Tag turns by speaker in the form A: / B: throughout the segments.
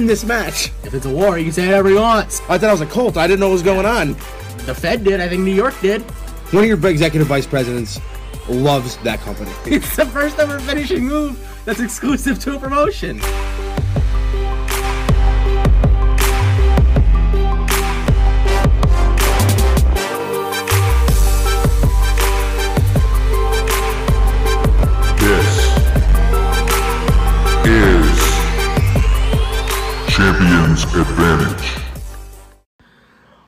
A: is in this match?
B: If it's a war, he can say whatever he wants.
A: I thought I was a cult. I didn't know what was going on.
B: The Fed did. I think New York did.
A: One of your executive vice presidents loves that company.
B: It's the first ever finishing move that's exclusive to a promotion.
C: This is Champions Advantage.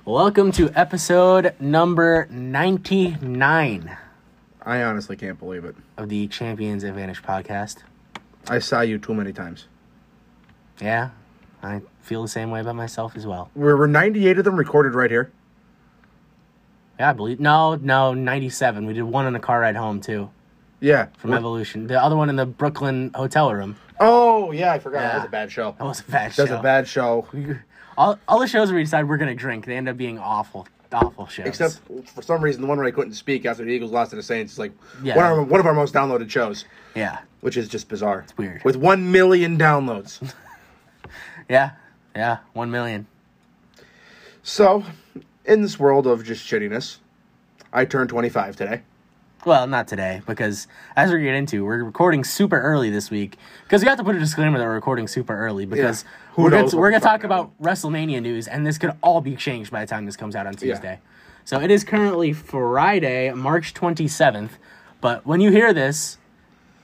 B: Welcome to episode number 99
A: I honestly can't believe it.
B: of the Champions Advantage podcast.
A: I saw you too many times.
B: Yeah, I feel the same way about myself as well.
A: Were, were 98 of them recorded right here?
B: Yeah, I believe. No, no, 97. We did one on the car ride home, too,
A: Yeah.
B: from
A: What-
B: Evolution. The other one in the Brooklyn hotel room.
A: Oh, yeah, I forgot. That was a bad show.
B: That was a bad
A: That
B: show.
A: was a bad show.
B: all, all the shows where we decide we're going to drink, they end up being awful, awful shows.
A: Except for some reason, the one where I couldn't speak after the Eagles lost to the Saints is like
B: Yeah.
A: one, of our, one of our most downloaded shows,
B: yeah,
A: which is just bizarre. It's
B: weird.
A: With 1 million downloads.
B: yeah, yeah, one million.
A: so, in this world of just shittiness, I turned 25 today.
B: Well, not today, because as we get into, we're recording super early this week. Because we have to put a disclaimer that we're recording super early because
A: Who
B: we're going to, we're to talk about WrestleMania news, and this could all be changed by the time this comes out on
A: Yeah.
B: Tuesday. So it is currently Friday, March twenty seventh. But when you hear this,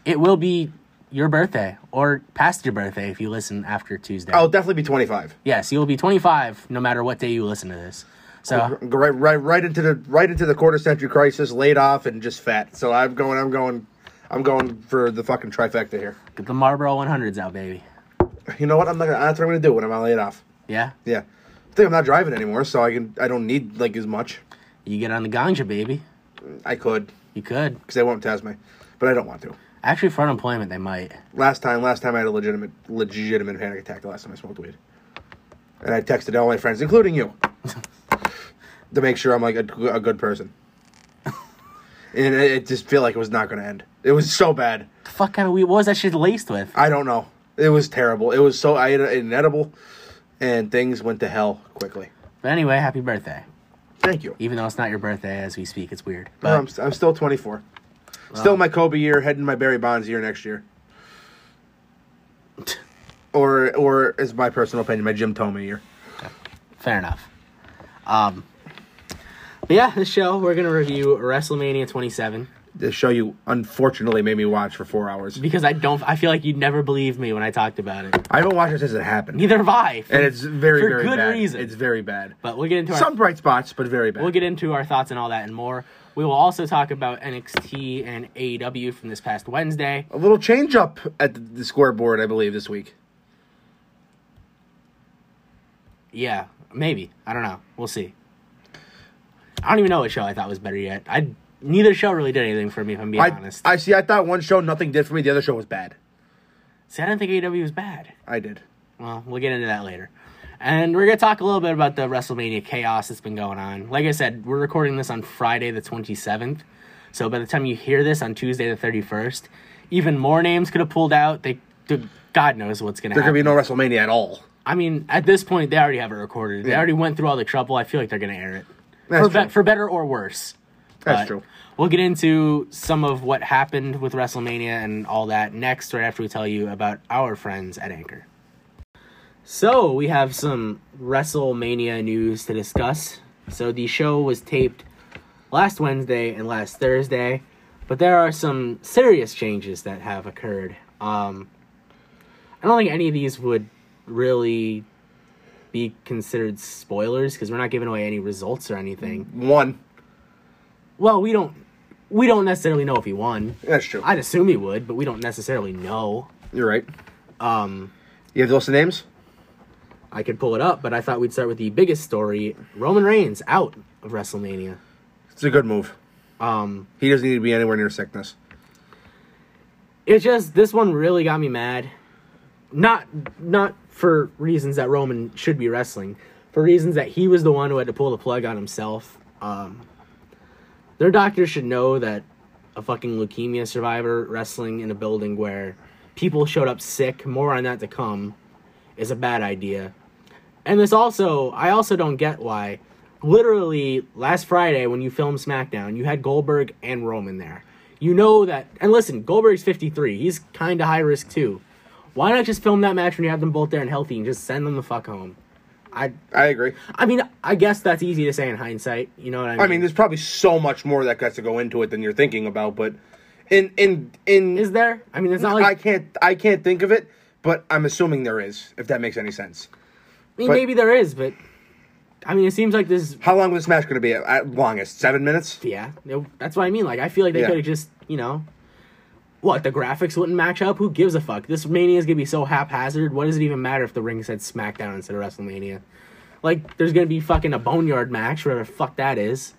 B: it will be your birthday or past your birthday if you listen after Tuesday.
A: Oh, I'll definitely be 25.
B: yes, you'll be twenty five no matter what day you listen to this. So
A: right, right, right into the right into the quarter century crisis, laid off and just fat. So I'm going, I'm going, I'm going for the fucking trifecta here.
B: get the Marlboro one hundreds out, baby.
A: You know what? I'm not. Gonna, that's what I'm gonna do when I'm laid off.
B: Yeah,
A: Yeah, I think I'm not driving anymore, so I can. I don't need like as much.
B: you get on the ganja, baby.
A: I could
B: You could.
A: because they won't test me, but I don't want to.
B: Actually, for unemployment, they might.
A: Last time, last time I had a legitimate, legitimate panic attack. The last time I smoked weed, and I texted all my friends, including you, to make sure I'm like a, a good person. and it, it just feel like it was not gonna end. It was so bad.
B: The fuck kind of weed? What was that shit laced with?
A: I don't know. It was terrible. It was so I ate an edible, and things went to hell quickly.
B: But anyway, happy birthday.
A: Thank you.
B: Even though it's not your birthday as we speak, it's weird.
A: But I'm, I'm still 24. Still my Kobe year, heading my Barry Bonds year next year. Or, or is my personal opinion, my Jim Thome year.
B: fair enough. Um, but yeah, this show we're gonna review WrestleMania 27
A: The show you unfortunately made me watch for four hours.
B: because I don't. I feel like you'd never believe me when I talked about it.
A: I haven't watched it since it happened,
B: Neither have I.
A: and it's very,
B: for
A: very
B: good
A: bad.
B: reason.
A: It's very bad.
B: But we'll get into our
A: Some bright spots, but very bad.
B: We'll get into our thoughts and all that and more. We will also talk about NXT and AEW from this past Wednesday.
A: a little change up at the, the scoreboard, I believe, this week.
B: Yeah, maybe. I don't know. We'll see. I don't even know what show I thought was better yet. I neither show really did anything for me, if I'm being
A: I,
B: honest.
A: I see. I thought one show nothing did for me. The other show was bad.
B: see, I didn't think AEW was bad.
A: I did.
B: Well, we'll get into that later. And we're gonna talk a little bit about the WrestleMania chaos that's been going on. Like I said, we're recording this on Friday the 27th. So by the time you hear this on Tuesday the 31st, even more names could have pulled out. They, God knows what's gonna happen.
A: There could be no WrestleMania at all.
B: I mean, at this point, they already have it recorded. They
A: Yeah.
B: already went through all the trouble. I feel like they're going to air it. For, be- for better or worse.
A: That's
B: But
A: true.
B: We'll get into some of what happened with WrestleMania and all that next, right after we tell you about our friends at Anchor. So, we have some WrestleMania news to discuss. So, the show was taped last Wednesday and last Thursday, but there are some serious changes that have occurred. Um, I don't think any of these would really be considered spoilers because we're not giving away any results or anything.
A: One.
B: Well, we don't we don't necessarily know if he won.
A: That's true.
B: I'd assume he would, but we don't necessarily know.
A: You're right.
B: Um,
A: You have the list of names?
B: I could pull it up, but I thought we'd start with the biggest story: Roman Reigns out of WrestleMania.
A: It's a good move.
B: Um,
A: He doesn't need to be anywhere near sickness.
B: it just this one really got me mad. Not not for reasons that Roman should be wrestling, for reasons that he was the one who had to pull the plug on himself. Um, their doctors should know that a fucking leukemia survivor wrestling in a building where people showed up sick, more on that to come, is a bad idea. And this also, I also don't get why. Literally, last Friday when you filmed SmackDown, you had Goldberg and Roman there. You know that, and listen, Goldberg's 53. He's kind of high risk too. Why not just film that match when you have them both there and healthy and just send them the fuck home? I,
A: I agree.
B: I mean, I guess that's easy to say in hindsight. You know what I mean?
A: I mean, there's probably so much more that got to go into it than you're thinking about, but in in in
B: is there? I mean, it's not like
A: I can't I can't think of it, but I'm assuming there is. If that makes any sense.
B: I mean,
A: but-
B: maybe there is, but I mean, it seems like this.
A: How long was this match going to be? At, at longest, seven minutes.
B: Yeah, it- that's what I mean. Like, I feel like they
A: Yeah.
B: could have just, you know, what the graphics wouldn't match up. Who gives a fuck? This Mania is gonna be so haphazard. What does it even matter if the ring said SmackDown instead of WrestleMania? Like, there's gonna be fucking a boneyard match, whatever the fuck that is.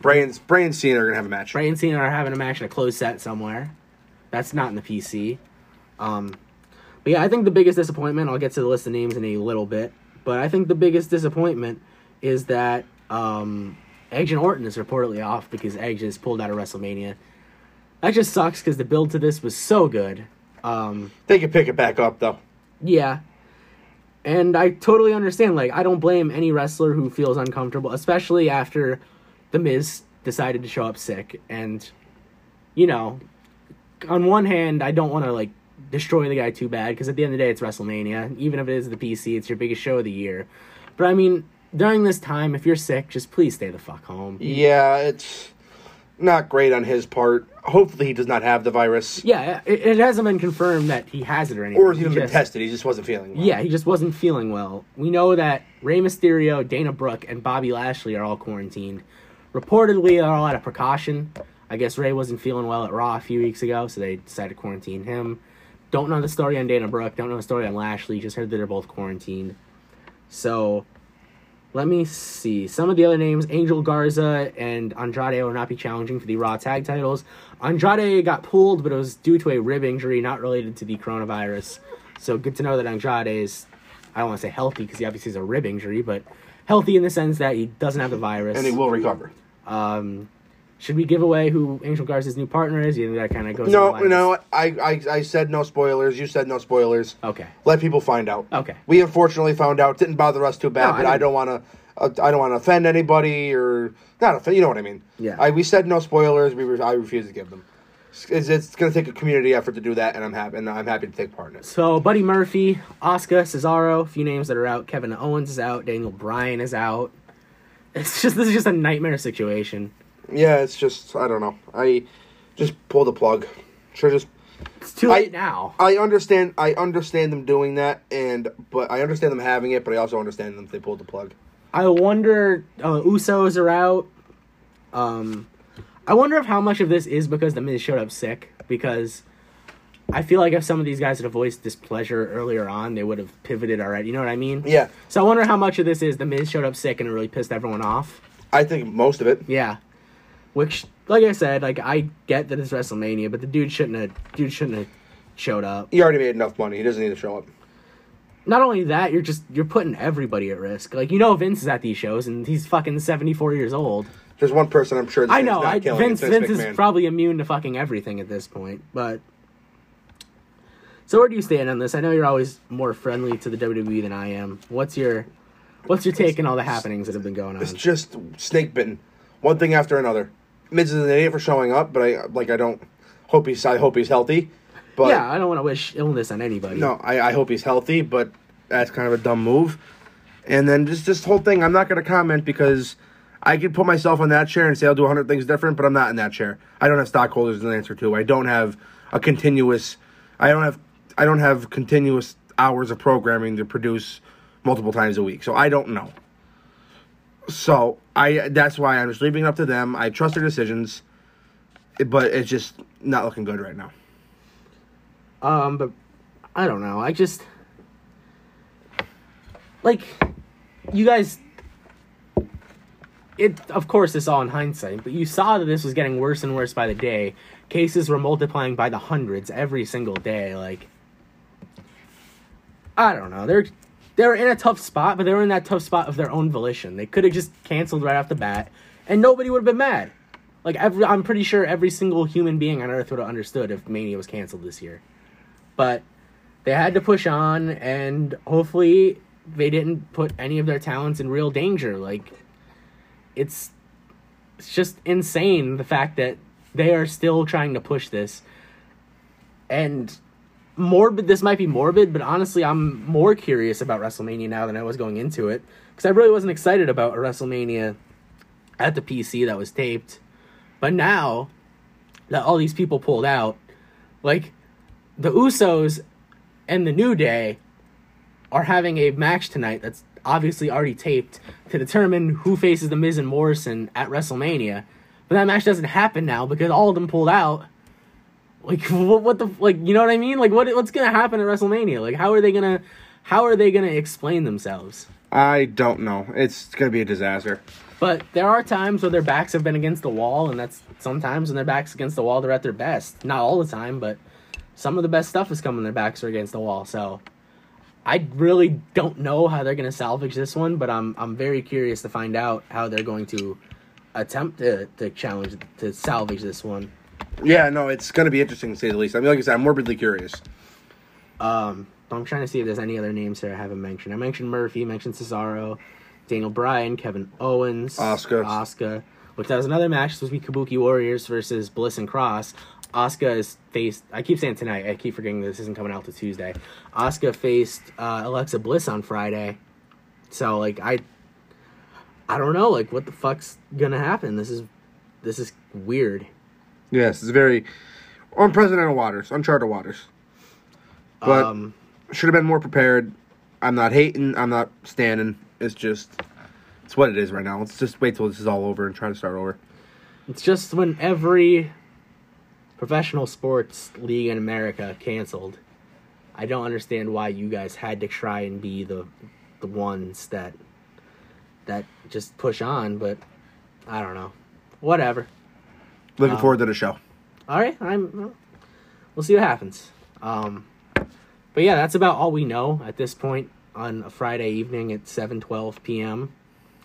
A: Bray and Bray and Cena are going to have a match.
B: Bray and Cena are having a match in a closed set somewhere. That's not in the PC. Um, but yeah, I think the biggest disappointment. I'll get to the list of names in a little bit, but I think the biggest disappointment is that um, Edge and Orton is reportedly off because Edge is pulled out of WrestleMania. That just sucks because the build to this was so good. Um,
A: They can pick it back up though.
B: yeah. And I totally understand. Like, I don't blame any wrestler who feels uncomfortable, especially after The Miz decided to show up sick. And, you know, on one hand, I don't want to, like, destroy the guy too bad, because at the end of the day, it's WrestleMania. Even if it is the PC, it's your biggest show of the year. But, I mean, during this time, if you're sick, just please stay the fuck home.
A: Yeah, it's not great on his part. Hopefully, he does not have the virus,
B: Yeah, it, it hasn't been confirmed that he has it or anything.
A: or he's
B: He
A: been
B: just-
A: tested. He just wasn't feeling. Well.
B: Yeah, he just wasn't feeling well. We know that Rey Mysterio, Dana Brooke, and Bobby Lashley are all quarantined. Reportedly, they're all out of precaution. I guess Rey wasn't feeling well at Raw a few weeks ago, so they decided to quarantine him. Don't know the story on Dana Brooke. Don't know the story on Lashley. Just heard that they're both quarantined. So, let me see. Some of the other names Angel Garza and Andrade will not be challenging for the Raw tag titles. Andrade got pulled, but it was due to a rib injury, not related to the coronavirus. So, good to know that Andrade is, I don't want to say healthy because he obviously has a rib injury, but healthy in the sense that he doesn't have the virus.
A: and he will recover.
B: Um, should we give away who Angel Garza's new partner is? You think that kind of goes.
A: No, no. I, I I said no spoilers. You said no spoilers.
B: Okay.
A: Let people find out.
B: Okay.
A: We unfortunately found out. Didn't bother us too bad,
B: No, I
A: but I
B: didn't.
A: don't want to. Uh, I don't want to offend anybody or not offend. You know what I mean?
B: Yeah.
A: I, we said no spoilers. We re- I refuse to give them. It's, it's going to take a community effort to do that, and I'm happy. And I'm happy to take part in it.
B: So Buddy Murphy, Oscar, Cesaro, a few names that are out. Kevin Owens is out. Daniel Bryan is out. It's just this is just a nightmare situation.
A: Yeah, it's just I don't know. I just pull the plug. Sure, just
B: It's too late
A: I-
B: now.
A: I understand. I understand them doing that, and but I understand them having it, but I also understand them if they pulled the plug.
B: I wonder. Uh, Usos are out. Um, I wonder if how much of this is because the Miz showed up sick. Because I feel like if some of these guys had voiced displeasure earlier on, they would have pivoted already. You know what I mean?
A: Yeah,
B: So I wonder how much of this is the Miz showed up sick and it really pissed everyone off.
A: I think most of it.
B: Yeah. Which, like I said, like I get that it's WrestleMania, but the dude shouldn't have. Dude shouldn't have showed up.
A: He already made enough money. He doesn't need to show up.
B: Not only that, you're just you're putting everybody at risk. Like you know, Vince is at these shows and he's fucking seventy four years old.
A: There's one person I'm sure.
B: I know. I, Vince Vince is probably immune to fucking everything at this point. But so where do you stand on this? I know you're always more friendly to the WWE than I am. What's your what's your take on all the happenings that have been going on?
A: It's just snake bitten, one thing after another. Miz is an idiot for showing up, but I like. I don't hope he's. I hope he's healthy. But
B: yeah, I don't want to wish illness on anybody.
A: no, I, I hope he's healthy. But that's kind of a dumb move. And then just this whole thing, I'm not going to comment because I could put myself on that chair and say I'll do 100 things different, but I'm not in that chair. I don't have stockholders to answer to. I don't have a continuous. I don't have. I don't have continuous hours of programming to produce multiple times a week. So I don't know. So I. That's why I'm just leaving it up to them. I trust their decisions, but it's just not looking good right now.
B: Um, but I don't know. I just like you guys. It of course it's all in hindsight, but you saw that this was getting worse and worse by the day. Cases were multiplying by the hundreds every single day. Like I don't know. They're they're in a tough spot, but they were in that tough spot of their own volition. They could have just canceled right off the bat, and nobody would have been mad. Like every, I'm pretty sure every single human being on Earth would have understood if Mania was canceled this year. But they had to push on, and hopefully they didn't put any of their talents in real danger. Like, it's it's just insane the fact that they are still trying to push this. And morbid, this might be morbid, but honestly, I'm more curious about WrestleMania now than I was going into it because I really wasn't excited about a WrestleMania at the PC that was taped. But now that all these people pulled out, like the Usos and the New Day are having a match tonight that's obviously already taped to determine who faces the Miz and Morrison at WrestleMania. But that match doesn't happen now because all of them pulled out. Like what, what the like you know what I mean? Like what what's gonna happen at WrestleMania? Like how are they gonna how are they gonna explain themselves?
A: I don't know. It's gonna be a disaster.
B: But there are times where their backs have been against the wall, and that's sometimes when their backs against the wall, they're at their best. Not all the time, but some of the best stuff is coming. Their backs are against the wall, so I really don't know how they're going to salvage this one. But I'm I'm very curious to find out how they're going to attempt to to challenge to salvage this one.
A: Yeah, no, it's gonna be interesting to say the least. I mean, like I said, I'm morbidly curious.
B: Um, I'm trying to see if there's any other names here I haven't mentioned. I mentioned Murphy, mentioned Cesaro, Daniel Bryan, Kevin Owens,
A: Oscar,
B: Oscar. Which that was another match. This was Kabuki Warriors versus Bliss and Cross. Oscar is faced. I keep saying tonight. I keep forgetting this isn't coming out to Tuesday. Oscar faced uh, Alexa Bliss on Friday. So like I, I don't know. Like what the fuck's gonna happen? This is, this is weird.
A: Yes, it's very unprecedented waters, uncharted waters. But
B: um,
A: should have been more prepared. I'm not hating. I'm not standing. It's just, it's what it is right now. Let's just wait till this is all over and try to start over.
B: It's just when every professional sports league in America canceled. I don't understand why you guys had to try and be the the ones that that just push on, but I don't know. Whatever.
A: Looking
B: Um,
A: forward to the show.
B: All right, I'm. well, see what happens. Um, but yeah, that's about all we know at this point on a Friday evening at seven twelve p.m.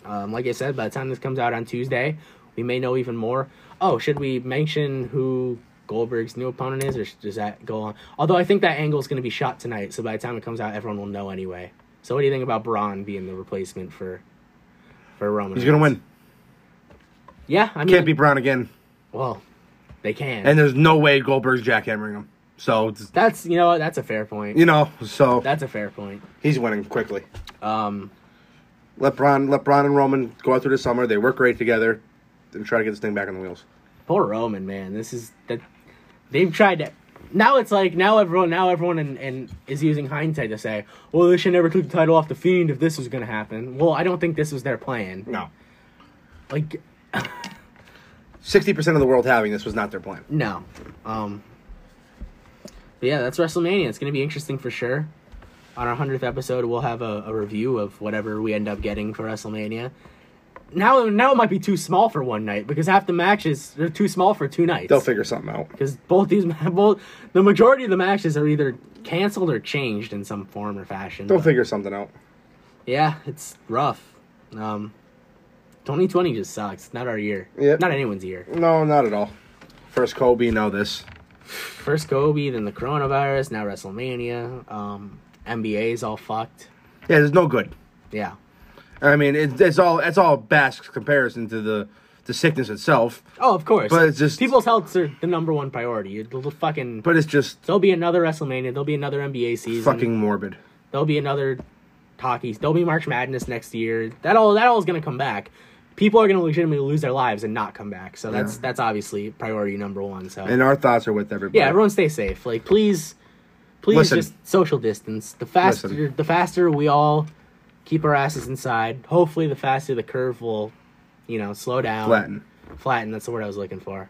B: Um, like I said, by the time this comes out on Tuesday, we may know even more. Oh, should we mention who Goldberg's new opponent is, or does that go on? Although I think that angle is going to be shot tonight, so by the time it comes out, everyone will know anyway. So, what do you think about Braun being the replacement for for Roman?
A: He's gonna win.
B: Yeah, I mean,
A: Can't be Braun again.
B: Well, they can.
A: And there's no way Goldberg's jackhammering him. So
B: that's you know what, that's a fair point.
A: you know, so
B: That's a fair point.
A: he's winning quickly.
B: Um,
A: Let Braun, let Braun and Roman go out through the summer. They work great together. And try to get this thing back on the wheels.
B: poor Roman, man. This is that they've tried to. Now it's like now everyone now everyone and and is using hindsight to say, well, they should never took the title off the Fiend if this was going to happen. Well, I don't think this was their plan.
A: No,
B: Like,
A: sixty percent of the world having this was not their plan.
B: no. Um. But yeah, that's WrestleMania. It's going to be interesting for sure. On our hundredth episode, we'll have a, a review of whatever we end up getting for WrestleMania. Now, now it might be too small for one night because half the matches they're too small for two nights.
A: They'll figure something out.
B: because both these both the majority of the matches are either canceled or changed in some form or fashion.
A: They'll
B: But,
A: figure something out.
B: yeah, it's rough. Um, 2020 just sucks. Not our year.
A: Yep.
B: Not anyone's year.
A: No, not at all. First Kobe, now this.
B: First Kobe, then the coronavirus, now WrestleMania. Um, NBA's all fucked.
A: Yeah, there's no good.
B: Yeah.
A: I mean, it, it's all it's all Basque comparison to the the sickness itself.
B: Oh, of course.
A: But it's just-
B: people's healths are the number one priority. It'll fucking.
A: But it's just
B: There'll be another WrestleMania. There'll be another NBA season.
A: fucking morbid.
B: There'll be another hockey. There'll be March Madness next year. That all that all is going to come back. People are going to legitimately lose their lives and not come back. So that's
A: Yeah.
B: that's obviously priority number one. So
A: And our thoughts are with everybody.
B: yeah, everyone stay safe. Like please, please
A: Listen.
B: just social distance. The faster
A: Listen.
B: the faster we all keep our asses inside. Hopefully, the faster the curve will, you know, slow down.
A: Flatten.
B: Flatten. That's the word I was looking for.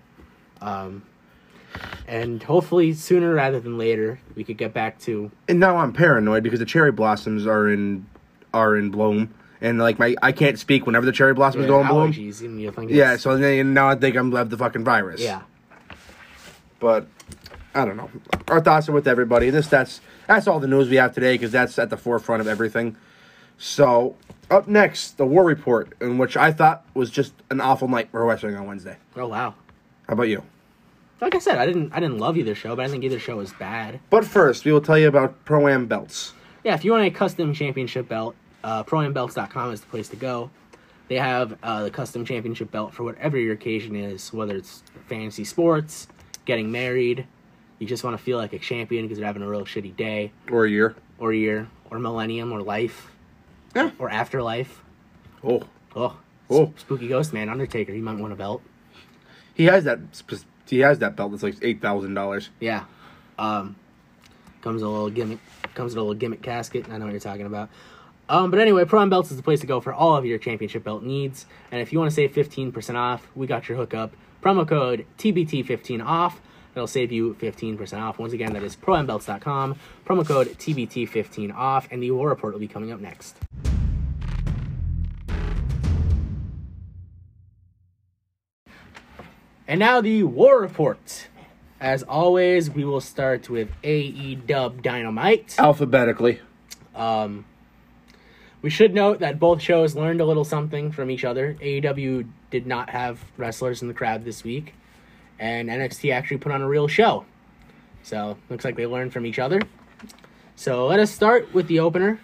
B: Um, and hopefully sooner rather than later we could get back to
A: And now I'm paranoid because the cherry blossoms are in are in bloom, and like my I can't speak whenever the cherry blossoms
B: yeah,
A: go in bloom.
B: And you think
A: Yeah, so then now I think I'm have the fucking virus.
B: yeah.
A: but I don't know. Our thoughts are with everybody. This that's that's all the news we have today because that's at the forefront of everything. So up next, the war report, in which I thought was just an awful night for wrestling on Wednesday.
B: Oh wow.
A: How about you?
B: like I said, I didn't I didn't love either show, but I think either show was bad.
A: But first, we will tell you about Pro Am belts.
B: Yeah, if you want a custom championship belt, uh, ProAmBelts.com is the place to go. They have uh, the custom championship belt for whatever your occasion is, whether it's fantasy sports, getting married, you just want to feel like a champion because you're having a real shitty day,
A: Or a year.
B: or year, or millennium, or life,
A: Yeah.
B: or afterlife.
A: Oh.
B: Oh,
A: Oh.
B: spooky ghost man, Undertaker, he might want a belt.
A: He has that. sp- He has that belt that's like eight thousand dollars.
B: Yeah. Um, comes a little gimmick. Comes in a little gimmick casket. I know what you're talking about. Um, but anyway, ProAm Belts is the place to go for all of your championship belt needs. And if you want to save 15% off, we got your hookup. Promo code TBT15 off. That'll save you 15% off. Once again, that is ProAmBelts.com. Promo code TBT15 off. And the War Report will be coming up next. And now the War Report. As always, we will start with AE Dub Dynamite.
A: Alphabetically.
B: Um, we should note that both shows learned a little something from each other. AEW did not have wrestlers in the crowd this week, and NXT actually put on a real show. So looks like they learned from each other. So let us start with the opener.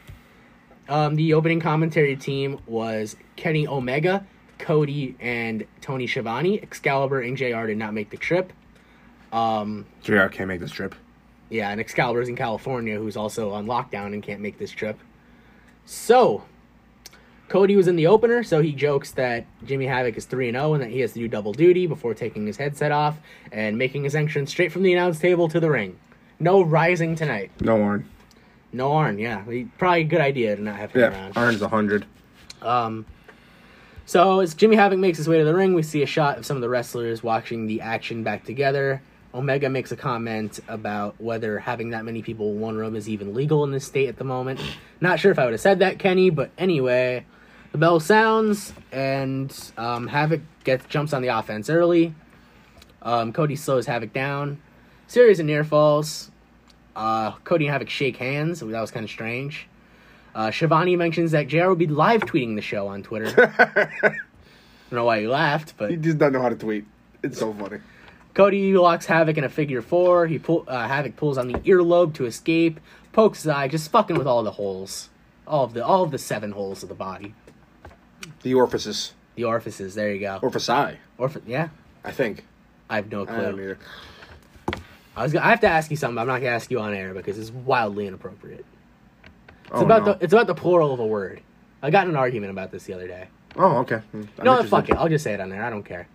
B: Um, the opening commentary team was Kenny Omega, Cody, and Tony Schiavone. Excalibur and JR did not make the trip. Um,
A: JR can't make this trip.
B: yeah, and Excalibur's in California, who's also on lockdown and can't make this trip. So, Cody was in the opener, so he jokes that Jimmy Havoc is 3 0 and that he has to do double duty before taking his headset off and making his entrance straight from the announce table to the ring. No rising tonight.
A: No Arn.
B: No Arn, yeah. Probably a good idea to not have him
A: Yeah,
B: around.
A: Arn's a hundred.
B: Um, so as Jimmy Havoc makes his way to the ring, we see a shot of some of the wrestlers watching the action back together. Omega makes a comment about whether having that many people in one room is even legal in this state at the moment. Not sure if I would have said that, Kenny, but anyway, the bell sounds and um, Havoc gets jumps on the offense early. Um, Cody slows Havoc down. Series of near falls. Uh, Cody and Havoc shake hands. That was kind of strange. Uh, Schiavone mentions that JR will be live tweeting the show on Twitter. I don't know why you laughed, but
A: He just doesn't know how to tweet. It's so funny.
B: Cody locks Havoc in a figure four. He pull uh, Havoc pulls on the earlobe to escape, pokes his eye, just fucking with all the holes, all of the all of the seven holes of the body,
A: The orifices.
B: the orifices. There you go.
A: Orifici,
B: Orf- yeah,
A: I think.
B: I have no
A: I don't
B: clue.
A: either.
B: I was gonna, I have to ask you something. but I'm not gonna ask you on air because it's wildly inappropriate. It's
A: Oh,
B: about
A: no.
B: the it's about the plural of a word. I got in an argument about this the other day.
A: Oh, okay. Hmm. I'm
B: No,
A: interested.
B: fuck it. I'll just say it on there. I don't care.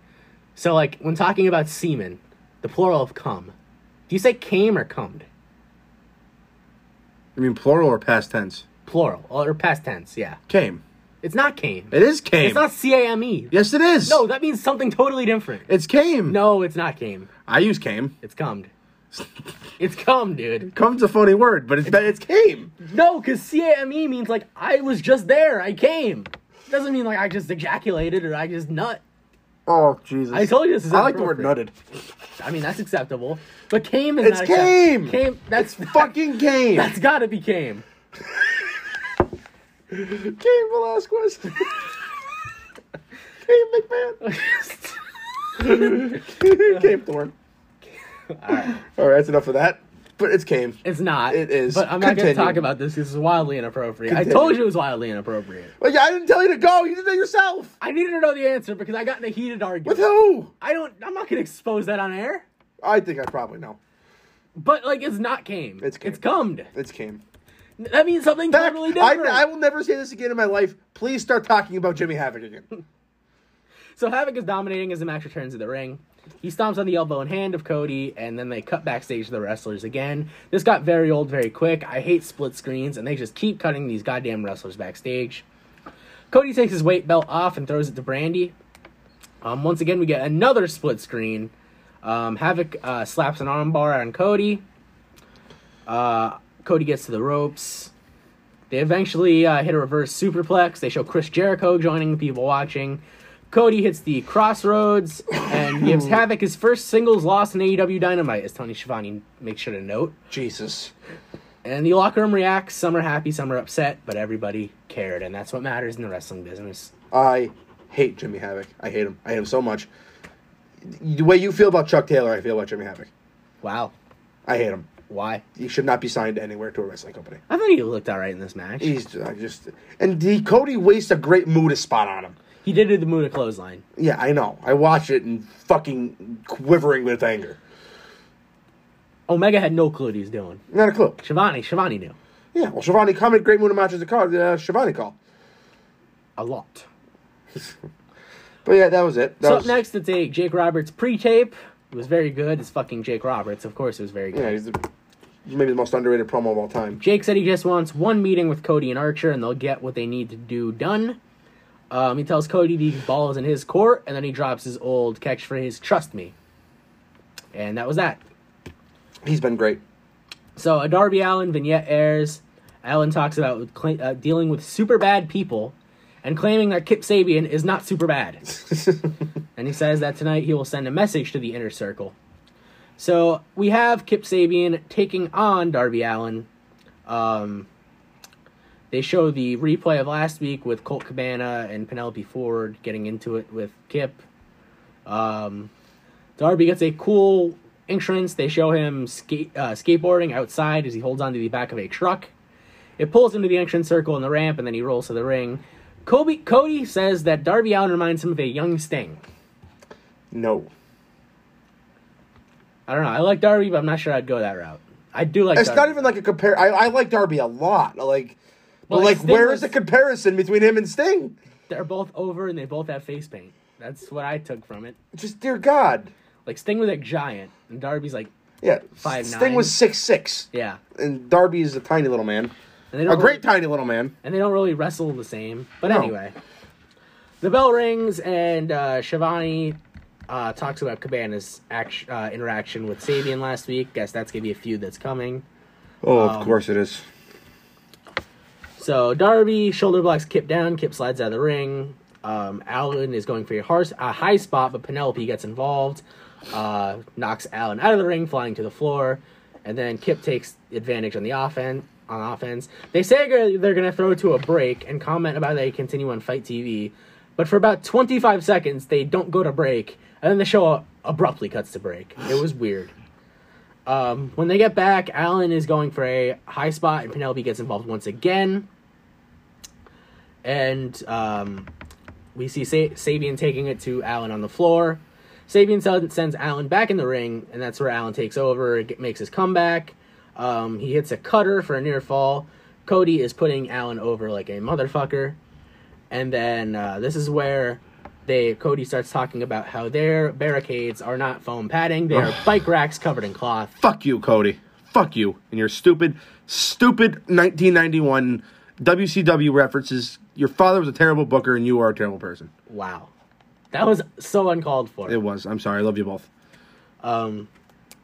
B: So, like, when talking about semen, the plural of cum, do you say came or cummed?
A: I mean, plural or past tense?
B: Plural or past tense? Yeah,
A: Came.
B: it's not came.
A: It is came.
B: It's not C A M E.
A: Yes, it is.
B: No, that means something totally different.
A: it's came.
B: No, it's not came.
A: I use came.
B: It's cummed. it's cum, dude.
A: Come's a funny word, but it's it's came.
B: No, because C A M E means like I was just there. I came. It doesn't mean like I just ejaculated or I just nut.
A: Oh Jesus!
B: I told you this is.
A: I like the word nutted.
B: I mean that's acceptable, but came is
A: It's
B: not accept-
A: came.
B: Came. That's
A: Fucking came.
B: That's gotta be came.
A: Came Velasquez. came McMahon. came Thorn.
B: Alright.
A: All right, that's enough of that. But it's came.
B: It's not.
A: It is.
B: But I'm not gonna talk about this. This is wildly inappropriate. I told you it was wildly inappropriate.
A: Well, yeah, I didn't tell you to go. You did it yourself.
B: I needed to know the answer because I got in a heated argument.
A: With who?
B: I don't. I'm not gonna expose that on air.
A: I think I probably know.
B: But like, it's not came.
A: It's came.
B: It's cummed.
A: It's came.
B: That means something
A: Back,
B: totally
A: I,
B: different.
A: I will never say this again in my life. Please start talking about Jimmy Havoc again.
B: So Havoc is dominating as the match returns to the ring. He stomps on the elbow and hand of Cody, and then they cut backstage to the wrestlers again. This got very old very quick. I hate split screens, and they just keep cutting these goddamn wrestlers backstage. Cody takes his weight belt off and throws it to Brandi. Um, once again, we get another split screen. Um, Havoc uh, slaps an armbar on Cody. Uh, Cody gets to the ropes. They eventually uh, hit a reverse superplex. They show Chris Jericho joining the people watching. Cody hits the crossroads and gives Havoc his first singles loss in AEW Dynamite, as Tony Schiavone makes sure to note.
A: Jesus.
B: And the locker room reacts. Some are happy, some are upset, but everybody cared, and that's what matters in the wrestling business.
A: I hate Jimmy Havoc. I hate him. I hate him so much. the way you feel about Chuck Taylor, I feel about Jimmy Havoc.
B: Wow.
A: I hate him.
B: Why?
A: He should not be signed anywhere to a wrestling company.
B: I thought he looked all right in this match. He,
A: He's I just and he, Cody wastes a great Muta spot on him.
B: Did do the Muta clothesline.
A: Yeah, I know. I watched it and fucking quivering with anger.
B: Omega had no clue what he was doing.
A: Not a clue.
B: Schiavone, Schiavone knew
A: Yeah, well, Schiavone commented great Muta matches to call uh, Schiavone call.
B: a lot.
A: But yeah, that was it. That
B: so
A: was,
B: up next, it's a Jake Roberts pre-tape. It was very good. It's fucking Jake Roberts. Of course, it was very good.
A: Yeah, he's, the, he's maybe the most underrated promo of all time.
B: Jake said he just wants one meeting with Cody and Archer, and they'll get what they need to do done. Um, he tells Cody the ball is in his court, and then he drops his old catchphrase, "Trust me," and that was that.
A: He's been great.
B: So a Darby Allin vignette airs. Allin talks about uh, dealing with super bad people and claiming that Kip Sabian is not super bad. and he says that tonight he will send a message to the inner circle. So we have Kip Sabian taking on Darby Allin. Um, they show the replay of last week with Colt Cabana and Penelope Ford getting into it with Kip. Um, Darby gets a cool entrance. They show him skate, uh, skateboarding outside as he holds onto the back of a truck. It pulls him to the entrance circle in the ramp, and then he rolls to the ring. Kobe, Cody says that Darby Allin reminds him of a young Sting.
A: No.
B: I don't know. I like Darby, but I'm not sure I'd go that route. I do like.
A: It's
B: Darby.
A: not even like a compare. I, I like Darby a lot. Like,
B: Well,
A: but like,
B: Sting
A: where is
B: was-
A: the comparison between him and Sting?
B: They're both over, and they both have face paint. That's what I took from it.
A: Just dear God.
B: Like Sting was like giant, and Darby's like
A: Yeah,
B: Five
A: Sting
B: nine.
A: was six six,
B: yeah.
A: and Darby is a tiny little man,
B: And they
A: a
B: don't
A: great
B: really-
A: tiny little man.
B: and they don't really wrestle the same. But
A: No.
B: anyway, the bell rings, and uh, Schiavone uh, talks about Cabana's act- uh, interaction with Sabian last week. Guess that's gonna be a feud that's coming.
A: Oh,
B: Um,
A: of course it is.
B: So Darby shoulder blocks Kip down. Kip slides out of the ring. Um, Allin is going for a, a high spot, but Penelope gets involved, uh, knocks Allin out of the ring, flying to the floor, and then Kip takes advantage on the offense. On offense, they say they're- they're going to throw to a break and comment about they continue on Fight TV, but for about 25 seconds they don't go to break, and then the show abruptly cuts to break. It was weird. Um, when they get back, Allin is going for a high spot, and Penelope gets involved once again. And um, we see Sa- Sabian taking it to Allin on the floor. Sabian sends Allin back in the ring, and that's where Allin takes over, get, makes his comeback. Um, he hits a cutter for a near fall. Cody is putting Allin over like a motherfucker. And then uh, this is where they Cody starts talking about how their barricades are not foam padding; they are bike racks covered in cloth.
A: Fuck you, Cody. Fuck you and your stupid, stupid 1991 WCW references. Your father was a terrible booker, and you are a terrible person.
B: Wow, that was so uncalled for.
A: It was. I'm sorry. I love you both.
B: Um,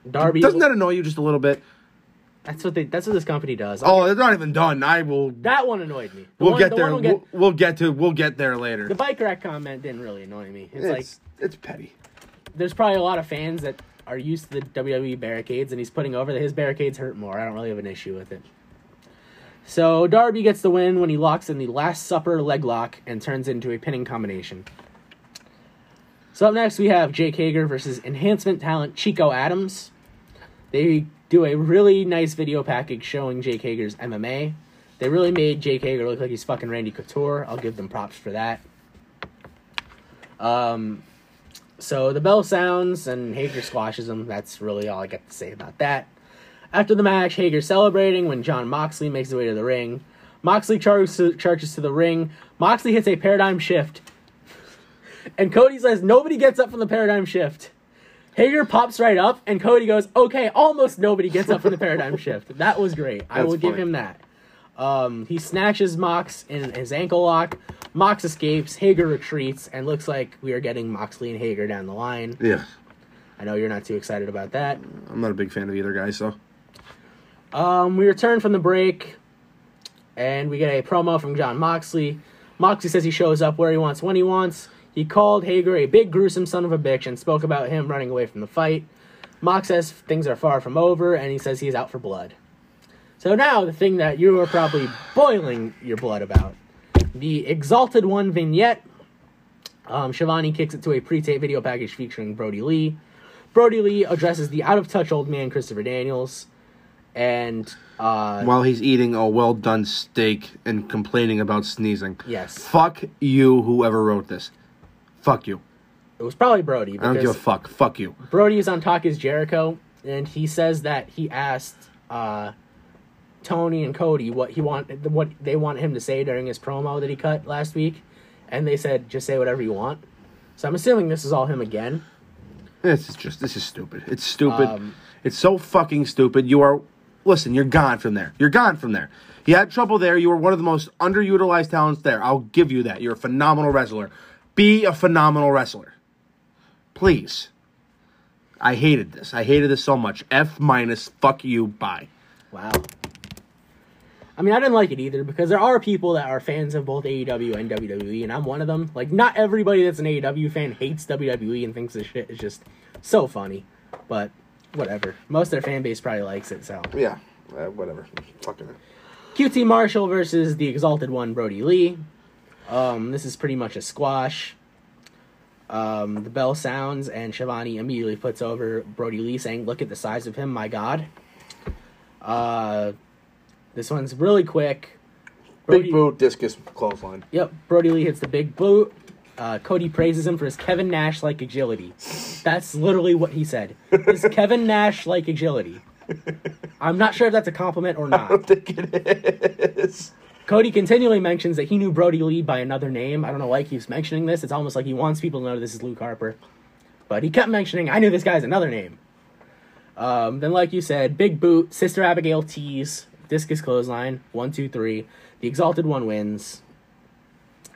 B: Darby.
A: Doesn't that annoy you just a little bit?
B: That's what they. That's what this company does.
A: Oh, it's not even done. I will.
B: that one annoyed me. The
A: We'll
B: one-
A: get
B: the
A: there.
B: one will
A: We'll, we'll get to. We'll get there later.
B: the bike rack comment didn't really annoy me. It's, like
A: it's it's petty.
B: there's probably a lot of fans that are used to the WWE barricades, and he's putting over that his barricades hurt more. I don't really have an issue with it. So Darby gets the win when he locks in the Last Supper leg lock and turns into a pinning combination. So up next we have Jake Hager versus enhancement talent Chico Adams. They do a really nice video package showing Jake Hager's MMA. They really made Jake Hager look like he's fucking Randy Couture. I'll give them props for that. Um, so the bell sounds and Hager squashes him. That's really all I got to say about that. After the match, Hager's celebrating when Jon Moxley makes his way to the ring. Moxley charges to, charges to the ring. Moxley hits a paradigm shift. And Cody says nobody gets up from the paradigm shift. Hager pops right up, and Cody goes, "Okay, almost nobody gets up from the paradigm shift." That was great. I
A: That's
B: will give him that. Um, he snatches Mox in his ankle lock. Mox escapes. Hager retreats, and looks like we are getting Moxley and Hager down the line.
A: Yeah,
B: I know you're not too excited about that.
A: I'm not a big fan of either guy. So
B: Um, we return from the break, and we get a promo from Jon Moxley. Moxley says he shows up where he wants when he wants. He called Hager a big gruesome son of a bitch and spoke about him running away from the fight. Mox says things are far from over, and he says he's out for blood. So now the thing that you are probably boiling your blood about, the Exalted One vignette. Um, Schiavone kicks it to a pre-tape video package featuring Brodie Lee. Brodie Lee addresses the out-of-touch old man Christopher Daniels, and uh,
A: While he's eating a well done steak and complaining about sneezing.
B: yes,
A: Fuck you, whoever wrote this. Fuck you.
B: it was probably Brodie.
A: I don't give a fuck. Fuck you.
B: Brodie is on Talk is Jericho, and he says that he asked uh, Tony and Cody what he want, what they want him to say during his promo that he cut last week, and they said just say whatever you want. So I'm assuming this is all him again.
A: This is just this is stupid. It's stupid.
B: Um,
A: it's so fucking stupid. You are listen, you're gone from there. You're gone from there. You had trouble there. You were one of the most underutilized talents there. I'll give you that. You're a phenomenal wrestler. Be a phenomenal wrestler. Please. I hated this. I hated this so much. F minus fuck you bye.
B: Wow. I mean, I didn't like it either because there are people that are fans of both AEW and WWE, and I'm one of them. Like, not everybody that's an AEW fan hates WWE and thinks this shit is just so funny, but whatever. Most of their fan base probably likes it, so.
A: Yeah. Uh, whatever. Fucking it.
B: QT Marshall versus the Exalted One, Brodie Lee. Um, this is pretty much a squash. Um, the bell sounds, and Schiavone immediately puts over Brodie Lee, saying, Look at the size of him, my god. Uh, this one's really quick.
A: Big boot, discus, clothesline.
B: Yep, Brodie Lee hits the big boot. Uh, Cody praises him for his Kevin Nash like agility. That's literally what he said. His Kevin Nash like agility. I'm not sure if that's a compliment or not.
A: I don't think it is.
B: Cody continually mentions that he knew Brodie Lee by another name. I don't know why he keeps mentioning this. It's almost like he wants people to know this is Luke Harper. But he kept mentioning, I knew this guy's another name. Um, then, like you said, Big Boot, Sister Abigail tease, Discus Clothesline, one, two, three. The Exalted One wins.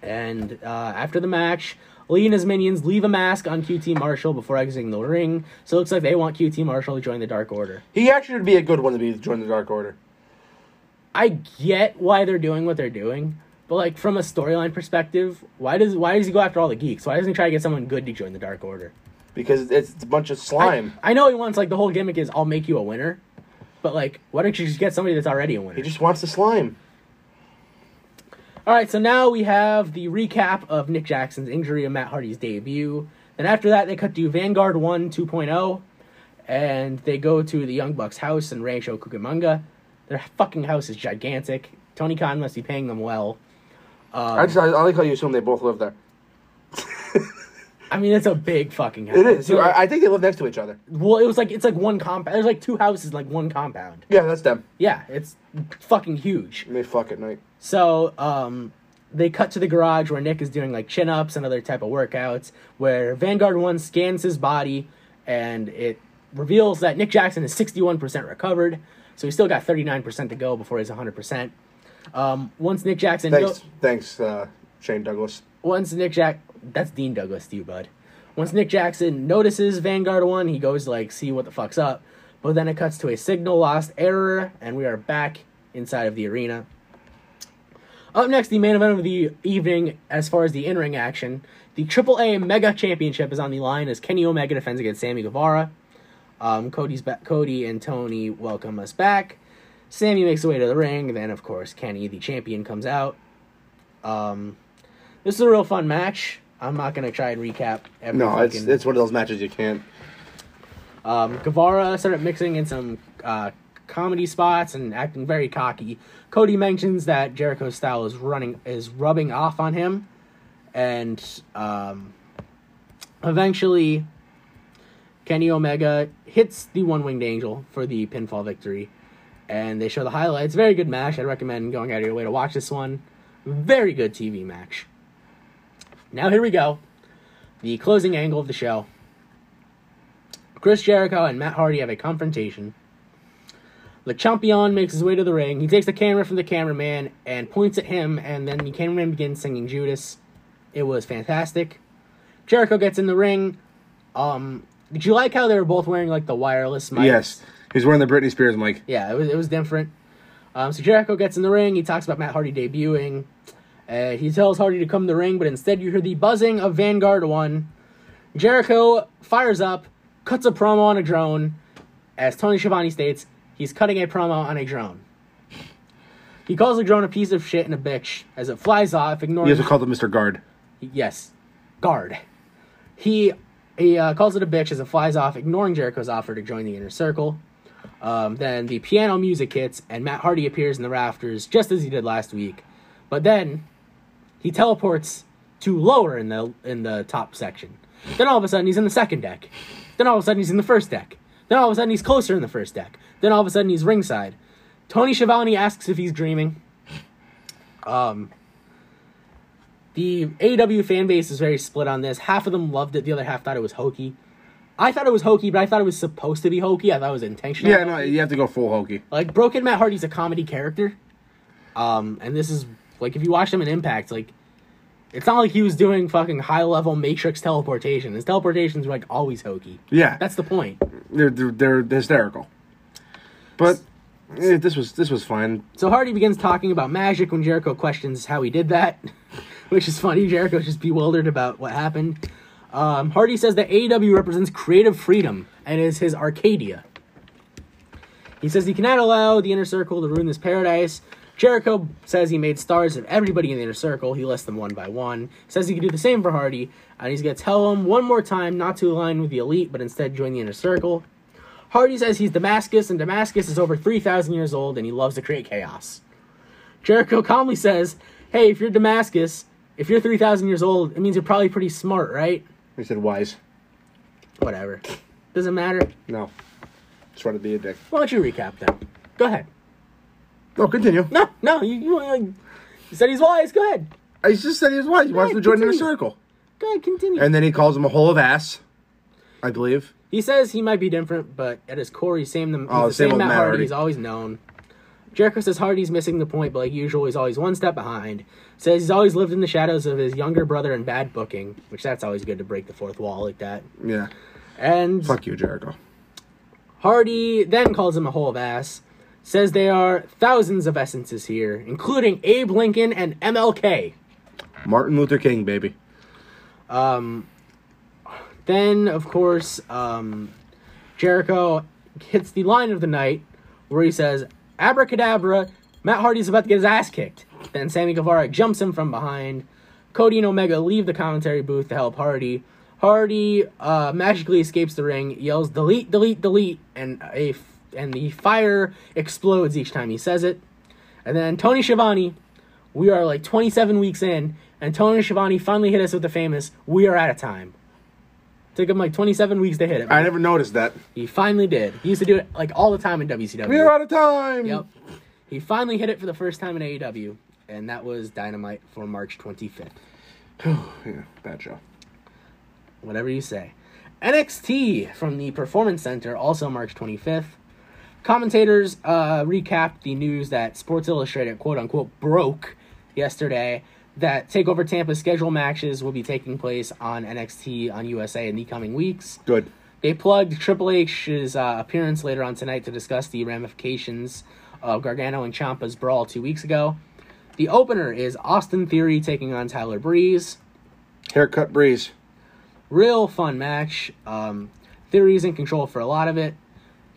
B: And uh, after the match, Lee and his minions leave a mask on QT Marshall before exiting the ring. So it looks like they want QT Marshall to join the Dark Order.
A: He actually would be a good one to be join the Dark Order.
B: I get why they're doing what they're doing, but like from a storyline perspective, why does why does he go after all the geeks? Why doesn't he try to get someone good to join the Dark Order?
A: Because it's, it's a bunch of
B: I,
A: slime.
B: I know he wants like the whole gimmick is I'll make you a winner, but like why don't you just get somebody that's already a winner?
A: he just wants the slime.
B: All right, so now we have the recap of Nick Jackson's injury and Matt Hardy's debut. Then after that, they cut to Vanguard 1 2.0, and they go to the Young Bucks house in Rancho Cucamonga. Their fucking house is gigantic. Tony Khan must be paying them well. Um,
A: I just I, I like how you assume they both live there.
B: I mean, it's a big fucking house.
A: It is.
B: So,
A: I, I think they live next to each other.
B: well, it was like it's like one compound. There's like two houses, like one compound.
A: Yeah, that's them.
B: Yeah, it's fucking huge.
A: And they fuck at night.
B: So, um, they cut to the garage where Nick is doing like chin ups and other type of workouts. Where Vanguard One scans his body, and it reveals that Nick Jackson is 61% recovered. So he's still got 39% to go before he's 100%. Um, once Nick Jackson,
A: Thanks, thanks, uh, Shane Douglas.
B: once Nick Jack, that's Dean Douglas to you, bud. Once Nick Jackson notices Vanguard One, he goes to like see what the fuck's up. But then it cuts to a signal lost error, and we are back inside of the arena. Up next, the main event of the evening, as far as the in-ring action, the AAA Mega Championship is on the line as Kenny Omega defends against Sammy Guevara. Um, Cody's ba- Cody and Tony welcome us back. Sammy makes the way to the ring. Then, of course, Kenny, the champion, comes out. Um, this is a real fun match. I'm not gonna try and recap every
A: No, it's
B: fucking-
A: it's one of those matches you can't.
B: um, Guevara started mixing in some uh, comedy spots and acting very cocky. Cody mentions that Jericho's style is running is rubbing off on him, and um, eventually, Kenny Omega hits the one winged angel for the pinfall victory, and they show the highlights. Very good match. I'd recommend going out of your way to watch this one. Very good TV match. Now here we go, the closing angle of the show. Chris Jericho and Matt Hardy have a confrontation. The Champion makes his way to the ring. He takes the camera from the cameraman and points at him, and then the cameraman begins singing Judas. It was fantastic. Jericho gets in the ring. Um, did you like how they were both wearing like the wireless mics?
A: Yes, he's wearing the Britney Spears mic.
B: Yeah, it was it was different. Um, so Jericho gets in the ring. He talks about Matt Hardy debuting. Uh, he tells Hardy to come to the ring, but instead you hear the buzzing of Vanguard One. Jericho fires up, cuts a promo on a drone. As Tony Schiavone states, he's cutting a promo on a drone. He calls the drone a piece of shit and a bitch as it flies off, ignoring.
A: He
B: ignoring.
A: also called him Mr. Guard.
B: Yes. guard. He he uh, calls it a bitch as it flies off, ignoring Jericho's offer to join the inner circle. Um, then the piano music hits, and Matt Hardy appears in the rafters just as he did last week. But then he teleports to lower in the in the top section. Then all of a sudden he's in the second deck. Then all of a sudden he's in the first deck. Then all of a sudden he's closer in the first deck. Then all of a sudden he's ringside. Tony Schiavone asks if he's dreaming. Um, the AEW fan base is very split on this. Half of them loved it. The other half thought it was hokey. I thought it was hokey, but I thought it was supposed to be hokey. I thought it was intentional.
A: Yeah, no, you have to go full hokey.
B: Like Broken Matt Hardy's a comedy character. Um, and this is like if you watch him in Impact, like it's not like he was doing fucking high level matrix teleportation. His teleportations were like always hokey.
A: Yeah,
B: That's the point.
A: they're they're, they're hysterical. But eh, this was this was fine.
B: So Hardy begins talking about magic when Jericho questions how he did that, which is funny. Jericho's just bewildered about what happened. Um, Hardy says that AEW represents creative freedom and is his Arcadia. He says he cannot allow the inner circle to ruin this paradise. Jericho says he made stars of everybody in the inner circle. He lists them one by one. Says he can do the same for Hardy, and he's gonna tell him one more time not to align with the elite, but instead join the inner circle. Hardy says he's Damascus, and Damascus is over 3,000 years old, and he loves to create chaos. Jericho calmly says, Hey, if you're Damascus, if you're 3,000 years old, it means you're probably pretty smart, right?
A: He said wise.
B: Whatever. Doesn't matter.
A: No, just wanted to be a dick.
B: Why don't you recap them? Go ahead.
A: No, continue.
B: No, no, you, you, uh, you said he's wise. Go ahead.
A: I just said he was wise. He wants to join in a circle,
B: Go ahead, continue.
A: and then he calls him a hole of ass. I believe.
B: He says he might be different, but at his core, he's same, the, he's
A: Oh,
B: the
A: same
B: same
A: old
B: Matt
A: Matt
B: Hardy
A: Hardy.
B: he's always known. Jericho says Hardy's missing the point, but like usual, he's always one step behind. Says he's always lived in the shadows of his younger brother and bad booking, which that's always good to break the fourth wall like that.
A: Yeah.
B: And
A: Fuck you, Jericho.
B: Hardy then calls him a hole of ass. Says there are thousands of essences here, including Abe Lincoln and MLK.
A: Martin Luther King, baby.
B: Um, Then, of course, um, Jericho hits the line of the night where he says, Abracadabra, Matt Hardy's about to get his ass kicked. Then Sammy Guevara jumps him from behind. Cody and Omega leave the commentary booth to help Hardy. Hardy uh, magically escapes the ring, yells "delete, delete, delete," and a and the fire explodes each time he says it. And then Tony Schiavone, we are like 27 weeks in, and Tony Schiavone finally hit us with the famous "We are out of time." Took him like 27 weeks to hit it.
A: I never noticed that.
B: He finally did. He used to do it like all the time in WCW.
A: We're out of time.
B: Yep. He finally hit it for the first time in AEW, and that was Dynamite for March 25th.
A: Yeah, bad show.
B: Whatever you say. NXT from the Performance Center, also March 25th. Commentators uh, recapped the news that Sports Illustrated, quote unquote, broke yesterday that TakeOver Tampa schedule matches will be taking place on NXT on USA in the coming weeks.
A: Good.
B: They plugged Triple H's uh, appearance later on tonight to discuss the ramifications of Gargano and Ciampa's brawl two weeks ago. The opener is Austin Theory taking on Tyler Breeze.
A: Haircut breeze.
B: Real fun match. Um, Theory's in control for a lot of it.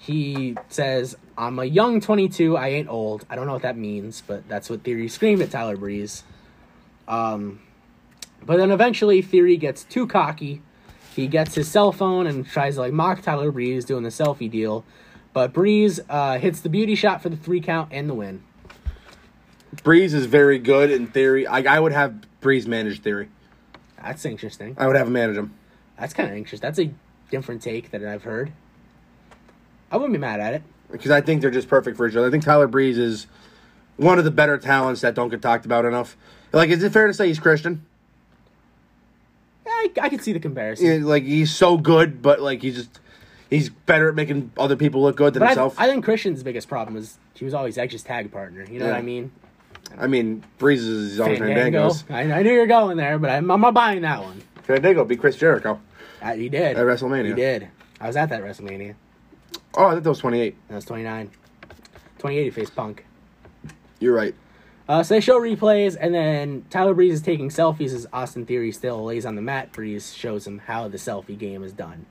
B: He says, I'm a young 22, I ain't old. I don't know what that means, but that's what Theory screamed at Tyler Breeze. Um, but then eventually Theory gets too cocky. He gets his cell phone and tries to like mock Tyler Breeze doing the selfie deal. But Breeze uh, hits the beauty shot for the three count and the win.
A: Breeze is very good in theory. I, I would have Breeze manage theory.
B: That's interesting.
A: I would have him manage him.
B: That's kind of interesting. That's a different take that I've heard. I wouldn't be mad at it.
A: because I think they're just perfect for each other. I think Tyler Breeze is one of the better talents that don't get talked about enough. Like, is it fair to say he's Christian?
B: I, I can see the comparison.
A: Yeah, like, he's so good, but like he's just he's better at making other people look good than
B: But
A: himself. I,
B: I think Christian's biggest problem is he was always Edge's tag partner. You know what I mean?
A: I mean, Breeze is own
B: Fandango.
A: Fandango's.
B: I, I knew you were going there, but I'm, I'm not buying that one.
A: Fandango beat Chris Jericho.
B: Uh, he did.
A: At WrestleMania.
B: He did. I was at that WrestleMania.
A: Oh, I thought that was 28.
B: That was 29. 28 he faced Punk.
A: You're right.
B: Uh, so they show replays, and then Tyler Breeze is taking selfies as Austin Theory still lays on the mat. Breeze shows him how the selfie game is done.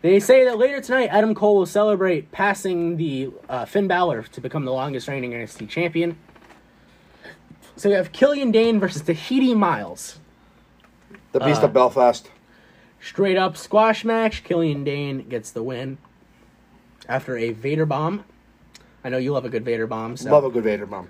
B: They say that later tonight, Adam Cole will celebrate passing the uh, Finn Balor to become the longest reigning NXT champion. So we have Killian Dain versus Tehuti Miles.
A: The The Beast
B: Uh,
A: of Belfast.
B: Straight up squash match. Killian Dain gets the win after a Vader bomb. I know you love a good Vader bomb. So,
A: Love a good Vader bomb.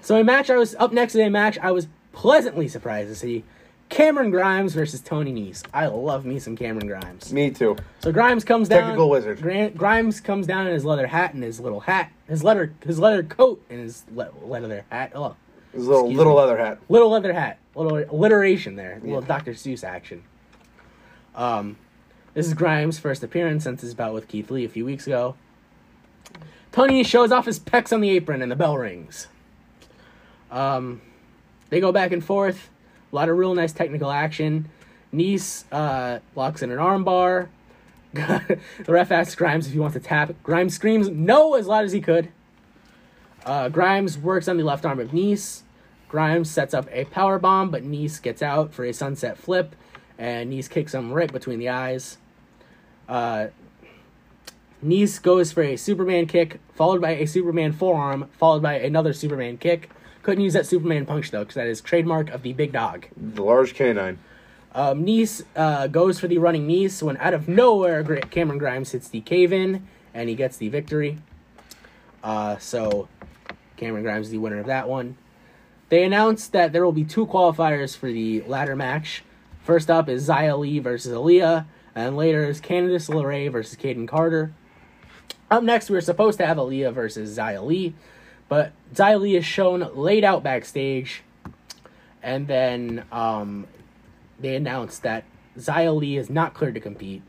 B: so a match I was up next to a match I was pleasantly surprised to see. Cameron Grimes versus Tony Nese. I love me some Cameron Grimes.
A: Me too.
B: So Grimes comes down.
A: Technical wizard.
B: Grimes comes down in his leather hat and his little hat, his leather, his leather coat and his le- leather hat. Oh,
A: His little little
B: me.
A: leather hat.
B: little leather hat, little alliteration there, little Dr. Seuss action. Um, this is Grimes' first appearance since his bout with Keith Lee a few weeks ago. Tony shows off his pecs on the apron and the bell rings. Um, they go back and forth. A lot of real nice technical action. Nice uh, locks in an armbar. the ref asks Grimes if he wants to tap. Grimes screams no as loud as he could. Uh, Grimes works on the left arm of Nice. Grimes sets up a power bomb, but Nice gets out for a sunset flip, and Nice kicks him right between the eyes. Uh, Nice goes for a Superman kick, followed by a Superman forearm, followed by another Superman kick. Couldn't use that Superman punch though, because that is trademark of the big dog.
A: The large canine.
B: Um, Nice uh, goes for the running Nice when out of nowhere Cameron Grimes hits the cave in and he gets the victory. Uh, so Cameron Grimes is the winner of that one. They announced that there will be two qualifiers for the ladder match. First up is Xia Li versus Aaliyah, and later is Candice LeRae versus Kayden Carter. Up next, we were supposed to have Aaliyah versus Xia Li, but Xia Li is shown laid out backstage, and then um, they announced that Xia Li is not cleared to compete,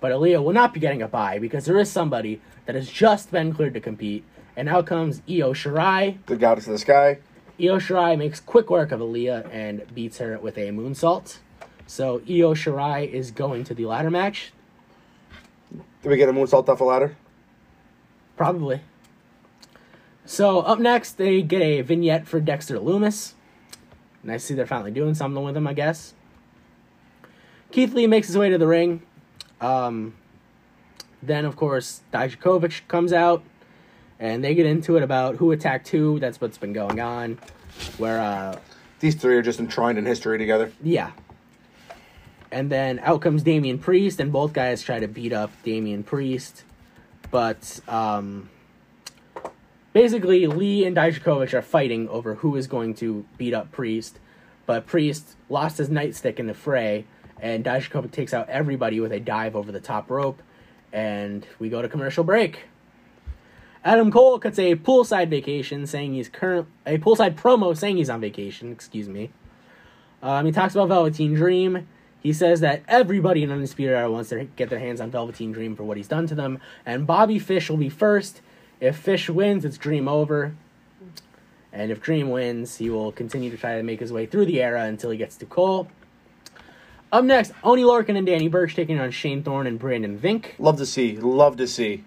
B: but Aaliyah will not be getting a bye because there is somebody that has just been cleared to compete, and out comes Io Shirai.
A: The goddess of the sky.
B: Io Shirai makes quick work of Aaliyah and beats her with a moonsault. So Io Shirai is going to the ladder match,
A: Did we get a moonsault off a ladder?
B: probably. So up next, they get a vignette for Dexter Lumis. Nice to see they're finally doing something with him, I guess. Keith Lee makes his way to the ring. Um, then, of course, Dijakovic comes out, and they get into it about who attacked who. That's what's been going on. Where, uh,
A: These three are just entwined in history together.
B: yeah. And then out comes Damian Priest, and both guys try to beat up Damian Priest. But um, basically, Lee and Dijakovic are fighting over who is going to beat up Priest. But Priest lost his nightstick in the fray, and Dijakovic takes out everybody with a dive over the top rope. And we go to commercial break. Adam Cole cuts a poolside vacation, saying he's current a poolside promo saying he's on vacation. Excuse me. Um, he talks about Velveteen Dream. He says that everybody in Undisputed Era wants to get their hands on Velveteen Dream for what he's done to them, and Bobby Fish will be first. If Fish wins, it's Dream over. And if Dream wins, he will continue to try to make his way through the era until he gets to Cole. Up next, Oni Lorcan and Danny Burch taking on Shane Thorne and Brendan Vink.
A: Love to see. Love to see.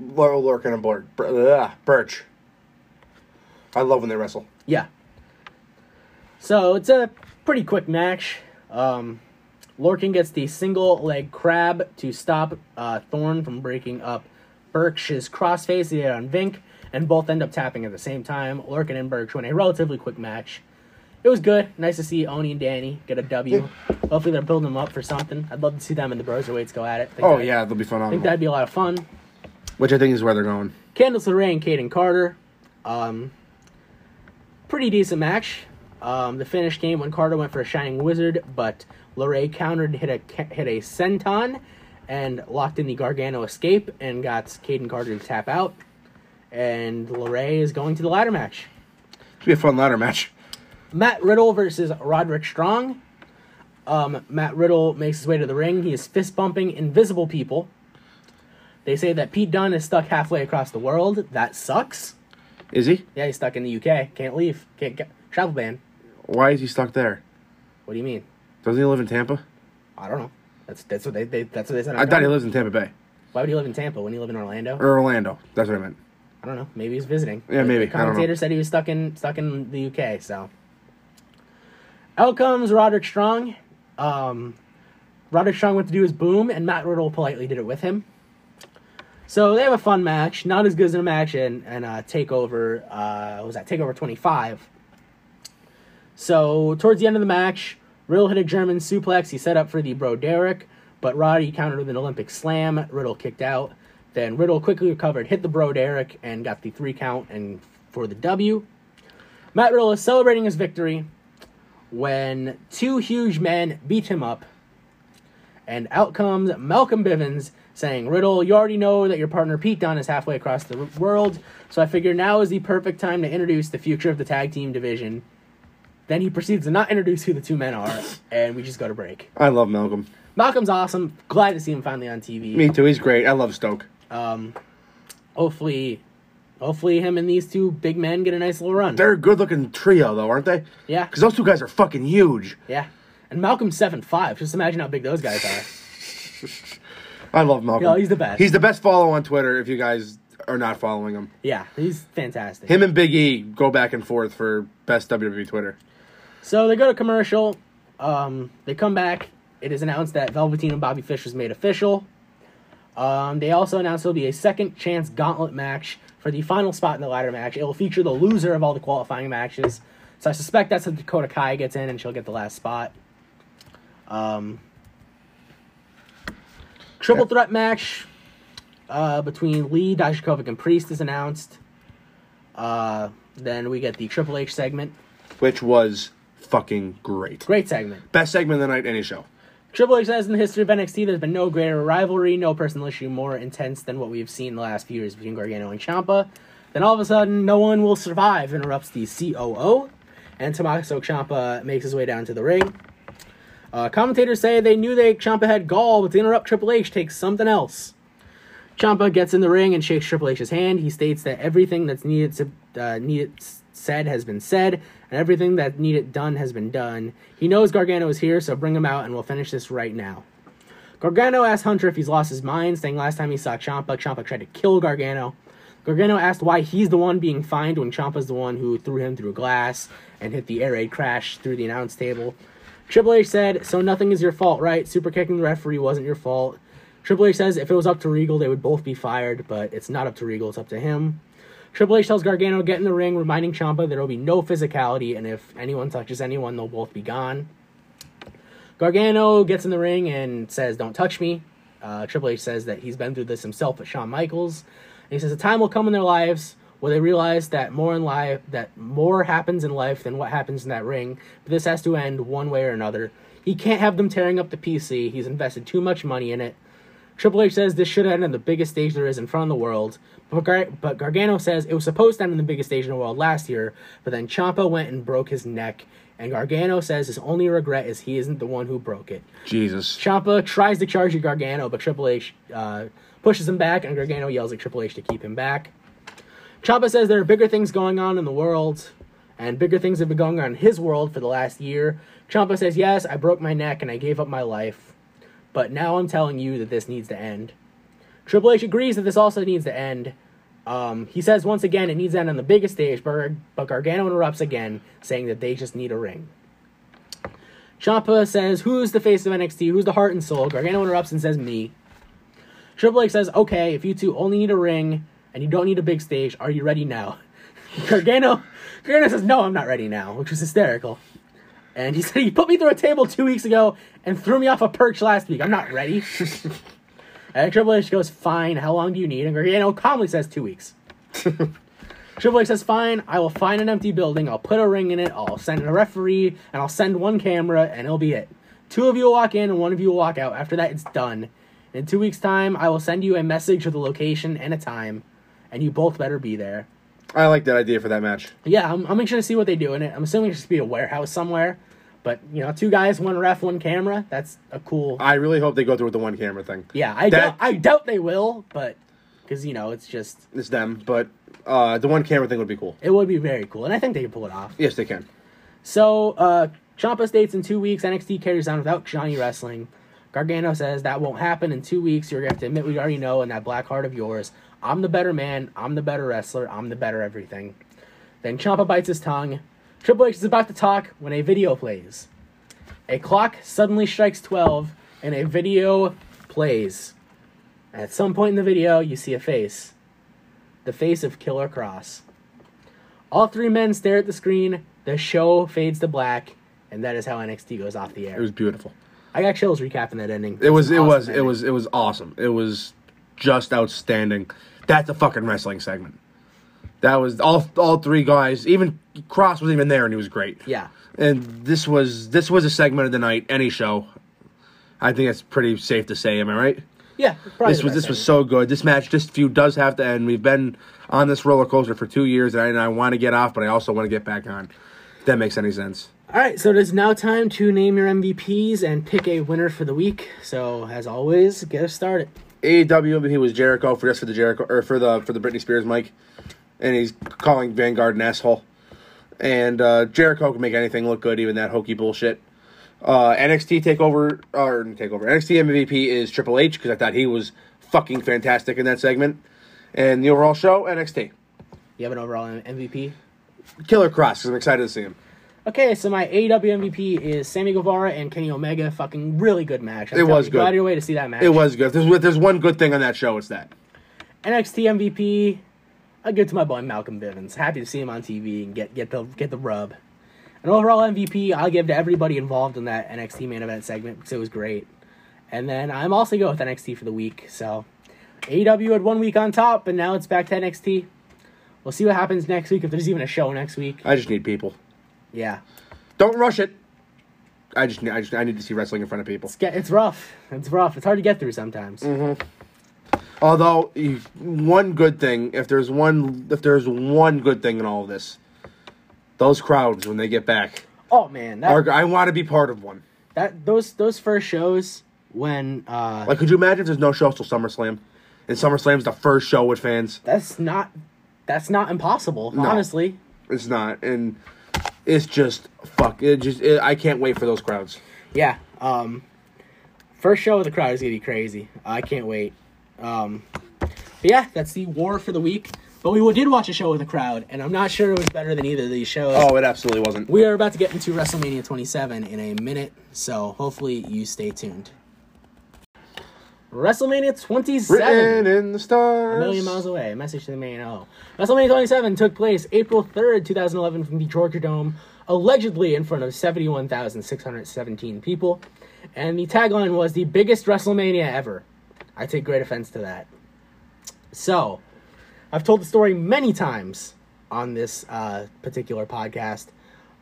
A: Laurel Lurkin and Burch. Burch. I love when they wrestle.
B: Yeah. So it's a pretty quick match. Um, Lorcan gets the single leg crab to stop uh, Thorne from breaking up Burch's crossface he did on Vink, and both end up tapping at the same time. Lorcan and Burch win a relatively quick match. It was good. Nice to see Oni and Danny get a W. Hopefully they're building them up for something. I'd love to see them and the Broserweights go at it. Think
A: Oh
B: that-
A: yeah, they'll be fun.
B: I think that'd be a lot of fun.
A: Which I think is where they're going.
B: Candice LeRae and Kayden Carter. Um, pretty decent match. Um, the finish came when Carter went for a Shining Wizard, but LeRae countered, hit a hit a senton, and locked in the Gargano escape and got Kayden Carter to tap out. And LeRae is going to the ladder match.
A: Should be a fun ladder match.
B: Matt Riddle versus Roderick Strong. Um, Matt Riddle makes his way to the ring. He is fist bumping invisible people. They say that Pete Dunne is stuck halfway across the world. That sucks.
A: Is he?
B: Yeah, he's stuck in the UK. Can't leave. Can't get travel ban.
A: Why is he stuck there?
B: What do you mean?
A: Doesn't he live in Tampa?
B: I don't know. That's that's what they, they that's what they said.
A: I thought he lives in Tampa Bay
B: Why would he live in Tampa when he live in Orlando?
A: or Orlando. That's what I meant.
B: I don't know. Maybe he's visiting.
A: Yeah, maybe.
B: The
A: I don't know.
B: commentator said he was stuck in stuck in the UK. So out comes Roderick Strong. Um, Roderick Strong went to do his boom, and Matt Riddle politely did it with him. So they have a fun match, not as good as a match in and uh, Takeover. Uh, what was that Takeover twenty five? So towards the end of the match, Riddle hit a German suplex. He set up for the Bro Derek, but Roddy countered with an Olympic slam. Riddle kicked out. Then Riddle quickly recovered, hit the Bro Derek, and got the three count and for the W. Matt Riddle is celebrating his victory when two huge men beat him up. And out comes Malcolm Bivens saying, Riddle, you already know that your partner Pete Dunne is halfway across the world, so I figure now is the perfect time to introduce the future of the tag team division. Then he proceeds to not introduce who the two men are, and we just go to break.
A: I love Malcolm.
B: Malcolm's awesome. Glad to see him finally on TV.
A: Me too. He's great. I love Stoke.
B: Um, hopefully, hopefully him and these two big men get a nice little run.
A: They're a good looking trio, though, aren't they?
B: yeah,
A: Because those two guys are fucking huge.
B: yeah. And Malcolm's seven five. Just imagine how big those guys are.
A: I love Malcolm.
B: Yeah, he's the best.
A: He's the best follow on Twitter if you guys are not following him.
B: Yeah, he's fantastic.
A: Him and Big E go back and forth for best WWE Twitter.
B: So they go to commercial. Um, they come back. It is announced that Velveteen and Bobby Fish was made official. Um, they also announced there'll be a second chance gauntlet match for the final spot in the ladder match. It will feature the loser of all the qualifying matches. So I suspect that's how Dakota Kai gets in and she'll get the last spot. Um, triple threat match uh, between Lee, Dijakovic, and Priest is announced. Uh, then we get the Triple H segment.
A: Which was fucking great.
B: Great segment.
A: Best segment of the night, any show.
B: Triple H says in the history of NXT, there's been no greater rivalry, no personal issue more intense than what we've seen the last few years between Gargano and Ciampa. Then all of a sudden, no one will survive, interrupts the COO, and Tommaso Ciampa makes his way down to the ring. Uh, commentators say they knew they Ciampa had gall, but to interrupt Triple H takes something else. Ciampa gets in the ring and shakes Triple H's hand. He states that everything that's needed to, uh, needed said has been said, and everything that needed done has been done. He knows Gargano is here, so bring him out, and we'll finish this right now. Gargano asked Hunter if he's lost his mind, saying last time he saw Ciampa, Ciampa tried to kill Gargano. Gargano asked why he's the one being fined when Ciampa's the one who threw him through a glass and hit the air raid crash through the announce table. Triple H said, "So nothing is your fault, right? Super kicking the referee wasn't your fault." Triple H says if it was up to Regal, they would both be fired, but it's not up to Regal, it's up to him. Triple H tells Gargano get in the ring, reminding Ciampa there will be no physicality, and if anyone touches anyone, they'll both be gone. Gargano gets in the ring and says, "Don't touch me." Uh, Triple H says that he's been through this himself with Shawn Michaels, and he says a time will come in their lives where they realize that more in life that more happens in life than what happens in that ring. But this has to end one way or another. He can't have them tearing up the PC. He's invested too much money in it. Triple H says this should end on the biggest stage there is in front of the world. But, Gar- but Gargano says it was supposed to end on the biggest stage in the world last year, but then Ciampa went and broke his neck. And Gargano says his only regret is he isn't the one who broke it.
A: Jesus.
B: Ciampa tries to charge at Gargano, but Triple H uh, pushes him back, and Gargano yells at Triple H to keep him back. Ciampa says there are bigger things going on in the world, and bigger things have been going on in his world for the last year. Ciampa says, Yes, I broke my neck and I gave up my life, but now I'm telling you that this needs to end. Triple H agrees that this also needs to end. Um, he says once again it needs to end on the biggest stage, but, but Gargano interrupts again, saying that they just need a ring. Ciampa says, Who's the face of NXT? Who's the heart and soul? Gargano interrupts and says, Me. Triple H says, Okay, if you two only need a ring and you don't need a big stage, are you ready now? Gargano, Gargano says, No, I'm not ready now, which was hysterical. And he said, He put me through a table two weeks ago and threw me off a perch last week. I'm not ready. and Triple H goes, Fine, how long do you need? And Gargano calmly says, Two weeks. Triple H says, Fine, I will find an empty building, I'll put a ring in it, I'll send a referee, and I'll send one camera, and it'll be it. Two of you will walk in, and one of you will walk out. After that, it's done. In two weeks' time, I will send you a message with a location and a time, and you both better be there.
A: I like that idea for that match.
B: Yeah, I'm, I'm anxious to see what they do in it. I'm assuming it's just be a warehouse somewhere. But, you know, two guys, one ref, one camera. That's a cool.
A: I really hope they go through with the one camera thing.
B: Yeah, I,
A: That-
B: doubt, I doubt they will, but. Because, you know, it's just.
A: It's them, but uh, the one camera thing would be cool.
B: It would be very cool. And I think they can pull it off.
A: Yes, they can.
B: So, uh, Ciampa states in two weeks NXT carries on without Johnny wrestling. Gargano says that won't happen in two weeks. You're going to have to admit what you already know in that black heart of yours. I'm the better man. I'm the better wrestler. I'm the better everything. Then Ciampa bites his tongue. Triple H is about to talk when a video plays. A clock suddenly strikes 12 and a video plays. At some point in the video, you see a face. The face of Killer Kross. All three men stare at the screen. The show fades to black, and that is how NXT goes off the air.
A: It was beautiful.
B: I got chills recapping that ending.
A: It was. It
B: awesome
A: was. It was. It was awesome. It was just outstanding. That's a fucking wrestling segment. That was all. All three guys. Even Kross was even there, and he was great.
B: Yeah.
A: And this was this was a segment of the night. Any show. I think that's pretty safe to say. Am I right?
B: Yeah.
A: This was this was so good. This match, this feud does have to end. We've been on this roller coaster for two years, and I, and I want to get off, but I also want to get back on. If that makes any sense.
B: All right, so it is now time to name your MVPs and pick a winner for the week. So, as always, get us started.
A: AEW MVP was Jericho for just for the Jericho or for the for the Britney Spears mic, and he's calling Vanguard an asshole. And uh, Jericho can make anything look good, even that hokey bullshit. Uh, NXT takeover or takeover NXT MVP is Triple H because I thought he was fucking fantastic in that segment. And the overall show NXT
B: You have an overall MVP?
A: Killer Kross I'm excited to see him.
B: Okay, so my AEW MVP is Sammy Guevara and Kenny Omega. Fucking really good match. I'm
A: It was
B: you, Go
A: good.
B: of your way to see that match.
A: It was good. There's, there's one good thing on that show, it's that.
B: NXT MVP. I give it to my boy Malcolm Bivens. Happy to see him on TV and get get the get the rub. An overall MVP, I'll give to everybody involved in that NXT main event segment because it was great. And then I'm also going with NXT for the week. So AEW had one week on top, and now it's back to NXT. We'll see what happens next week if there's even a show next week.
A: I just need people.
B: Yeah,
A: Don't rush it. I just, need- I just, I need to see wrestling in front of people.
B: it's it's rough. It's rough. It's hard to get through sometimes.
A: Mm-hmm. Although one good thing, if there's one, if there's one good thing in all of this, those crowds when they get back,
B: Oh man, that,
A: are, I want to be part of one.
B: that those those first shows when uh
A: Like, could you imagine if there's no shows till SummerSlam, and SummerSlam's the first show with fans?
B: that's not that's not impossible.
A: No.
B: Honestly,
A: It's not, and it's just fuck. It just, it, I can't wait for those crowds.
B: Yeah. Um, first show with the crowd is gonna be crazy. I can't wait. Um, but yeah, that's the war for the week. But we did watch a show with a crowd, and I'm not sure it was better than either of these shows.
A: Oh, it absolutely wasn't.
B: We are about to get into WrestleMania 27 in a minute, so hopefully you stay tuned. WrestleMania 27.
A: Written in the stars.
B: A million miles away. Message to the main Oh. WrestleMania 27 took place April 3rd, 2011, from the Georgia Dome, allegedly in front of 71,617 people. And the tagline was the biggest WrestleMania ever. I take great offense to that. So, I've told the story many times on this uh, particular podcast,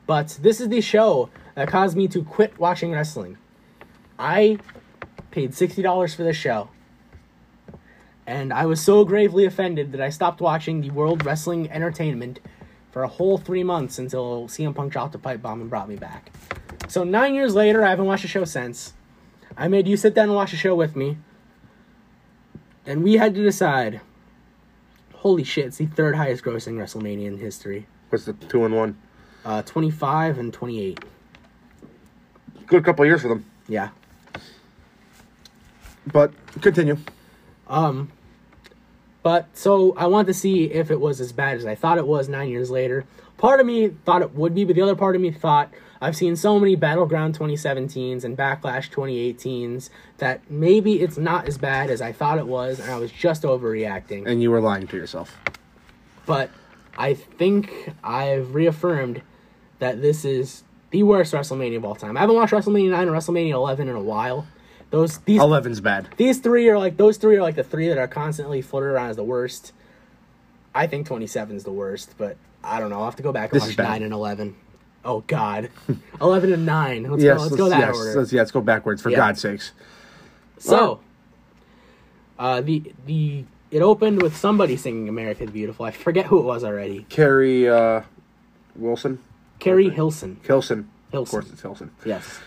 B: but this is the show that caused me to quit watching wrestling. I paid $60 for this show and I was so gravely offended that I stopped watching the World Wrestling Entertainment for a whole three months until CM Punk dropped a pipe bomb and brought me back. So nine years later, I haven't watched a show since. I made you sit down and watch a show with me, and we had to decide. Holy shit! It's the third highest grossing WrestleMania in history.
A: What's the two and one?
B: Uh, twenty-five and twenty-eight.
A: Good couple years for them.
B: Yeah.
A: But continue.
B: Um, but so I wanted to see if it was as bad as I thought it was nine years later. Part of me thought it would be, but the other part of me thought I've seen so many Battleground 2017s and Backlash 2018s that maybe it's not as bad as I thought it was, and I was just overreacting.
A: And you were lying to yourself.
B: But I think I've reaffirmed that this is the worst WrestleMania of all time. I haven't watched WrestleMania 9 or WrestleMania 11 in a while. Those these
A: 11's bad.
B: these three are like those three are like the three that are constantly floated around as the worst. I think 27 is the worst, but I don't know. I'll have to go back and
A: This is
B: watch 9 and 11. Oh God, 11 and 9. Let's
A: yes,
B: go. Let's go that
A: yes,
B: order.
A: Let's, yeah, let's go backwards for
B: Yeah.
A: God's sakes.
B: So, uh, the the it opened with somebody singing "America the Beautiful." I forget who it was already.
A: Carrie uh, Wilson,
B: Keri Hilson.
A: Hilson.
B: Hilson.
A: Of course, it's Hilson.
B: Yes.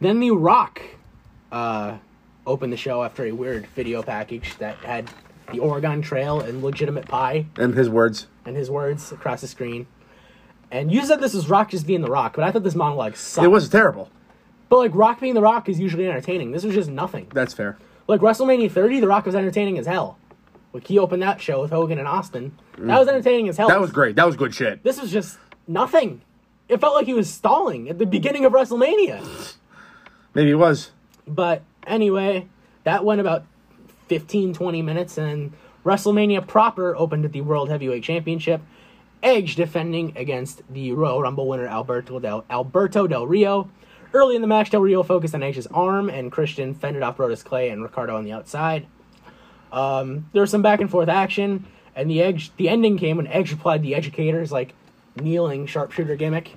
B: Then The Rock uh, opened the show after a weird video package that had the Oregon Trail and legitimate pie
A: And his words.
B: and his words across the screen. And you said this was Rock just being The Rock, but I thought this monologue sucked.
A: It was terrible.
B: But like Rock being The Rock is usually entertaining. This was just nothing.
A: That's fair.
B: Like WrestleMania 30, The Rock was entertaining as hell. Like he opened that show with Hogan and Austin. That was mm. entertaining as hell.
A: That was great. That was good shit.
B: This was just nothing. It felt like he was stalling at the beginning of WrestleMania.
A: Maybe it was.
B: But anyway, that went about 15, 20 minutes, and WrestleMania proper opened at the World Heavyweight Championship. Edge defending against the Royal Rumble winner Alberto Del Alberto Del Rio. Early in the match, Del Rio focused on Edge's arm, and Christian fended off Brodus Clay and Ricardo on the outside. Um, there was some back and forth action, and the Edge the ending came when Edge applied the Edgecator's like kneeling sharpshooter gimmick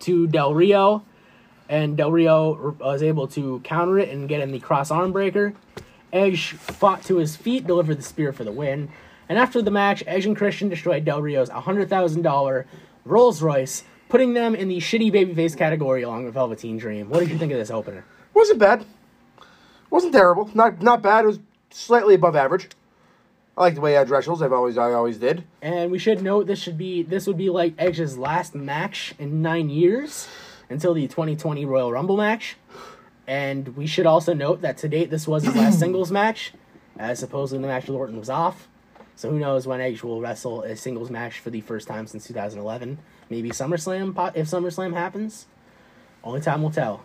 B: to Del Rio, and Del Rio was able to counter it and get in the cross arm breaker. Edge fought to his feet, delivered the spear for the win. And after the match, Edge and Christian destroyed Del Rio's $100,000 Rolls Royce, putting them in the shitty babyface category along with Velveteen Dream. What did you think of this opener?
A: Wasn't bad. Wasn't terrible. Not not bad. It was slightly above average. I like the way Edge wrestles. I've always I always did.
B: And we should note this should be this would be like Edge's last match in nine years until the 2020 Royal Rumble match. And we should also note that to date this was his last singles match, as supposedly the match with Orton was off. So who knows when Edge will wrestle a singles match for the first time since 2011? Maybe SummerSlam if SummerSlam happens. Only time will tell.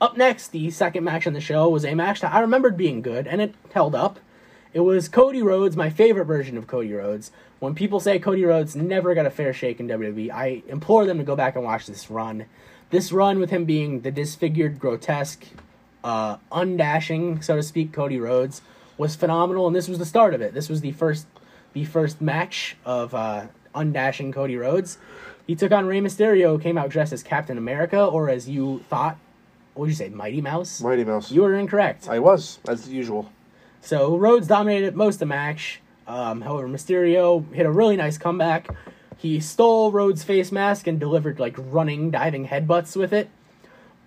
B: Up next, the second match on the show was a match that I remembered being good, and it held up. It was Cody Rhodes, my favorite version of Cody Rhodes. When people say Cody Rhodes never got a fair shake in WWE, I implore them to go back and watch this run. This run with him being the disfigured, grotesque, uh, undashing, so to speak, Cody Rhodes was phenomenal, and this was the start of it. This was the first, the first match of uh, undashing Cody Rhodes. He took on Rey Mysterio, came out dressed as Captain America, or as you thought, what would you say, Mighty Mouse?
A: Mighty Mouse.
B: You were incorrect.
A: I was as usual.
B: So Rhodes dominated most of the match. Um, however, Mysterio hit a really nice comeback. He stole Rhodes' face mask and delivered like running, diving headbutts with it.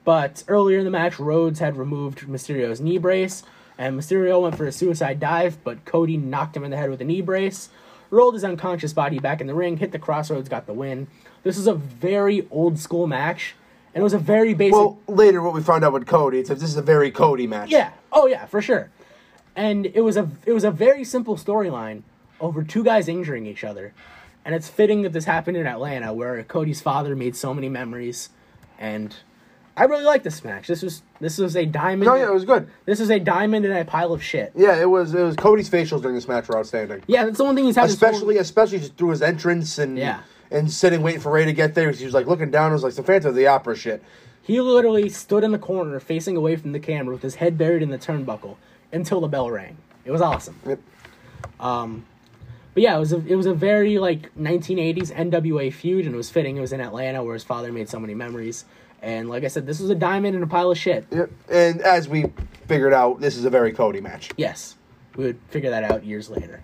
B: But earlier in the match, Rhodes had removed Mysterio's knee brace, and Mysterio went for a suicide dive, but Cody knocked him in the head with a knee brace. Rolled his unconscious body back in the ring, hit the crossroads, got the win. This is a very old school match, and it was a very basic.
A: Well, later what we found out with Cody, it's this is a very Cody match.
B: Yeah. Oh yeah, for sure. And it was a it was a very simple storyline over two guys injuring each other. And it's fitting that this happened in Atlanta where Cody's father made so many memories and I really like this match. This was this was a diamond.
A: No, yeah, it was good.
B: This is a diamond in a pile of shit.
A: Yeah, it was. It was Cody's facials during this match were outstanding.
B: Yeah, that's the one thing he's had. this whole-
A: especially especially just through his entrance and
B: Yeah.
A: and sitting waiting for Rey to get there. He was like looking down. It was like some Phantom of the Opera shit.
B: He literally stood in the corner facing away from the camera with his head buried in the turnbuckle until the bell rang. It was awesome.
A: Yep.
B: Um, but yeah, it was a it was a very like 1980s NWA feud, and it was fitting. It was in Atlanta where his father made so many memories. And like I said, this was a diamond in a pile of shit.
A: Yep. And as we figured out, this is a very Cody match.
B: Yes, we would figure that out years later.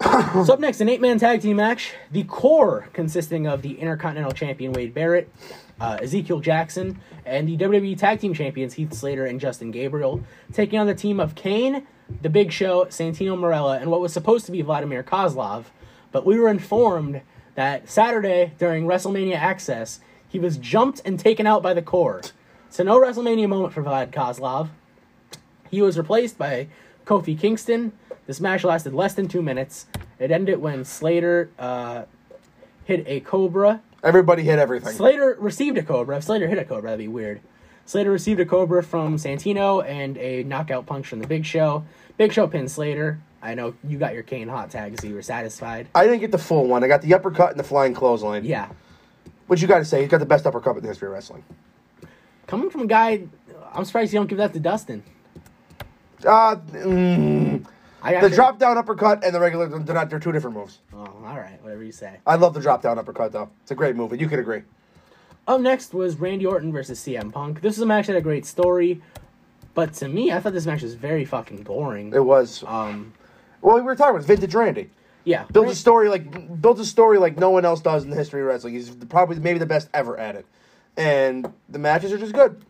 B: so up next, an eight-man tag team match. The core consisting of the Intercontinental Champion Wade Barrett, uh, Ezekiel Jackson, and the WWE Tag Team Champions Heath Slater and Justin Gabriel, taking on the team of Kane, The Big Show, Santino Marella, and what was supposed to be Vladimir Kozlov. But we were informed that Saturday during WrestleMania Access, he was jumped and taken out by the core. So no WrestleMania moment for Vlad Kozlov. He was replaced by Kofi Kingston. This match lasted less than two minutes. It ended when Slater uh, hit a Cobra.
A: Everybody hit everything.
B: Slater received a Cobra. If Slater hit a Cobra, that'd be weird. Slater received a Cobra from Santino and a knockout punch from the Big Show. Big Show pinned Slater. I know you got your Kane hot tag, so you were satisfied.
A: I didn't get the full one. I got the uppercut and the flying clothesline.
B: Yeah.
A: Which you got to say, he's got the best uppercut in the history of wrestling.
B: Coming from a guy, I'm surprised you don't give that to Dustin.
A: Uh, mm, the drop down uppercut and the regular, they're not. They're two different moves.
B: Oh, all right, whatever you say.
A: I love the drop down uppercut though. It's a great move, and you could agree.
B: Up next was Randy Orton versus CM Punk. This was a match that had a great story, but to me, I thought this match was very fucking boring.
A: It was.
B: Um,
A: Well, we were talking about vintage Randy.
B: Yeah,
A: Builds a story like builds a story like no one else does in the history of wrestling. He's probably maybe the best ever at it, and the matches are just good.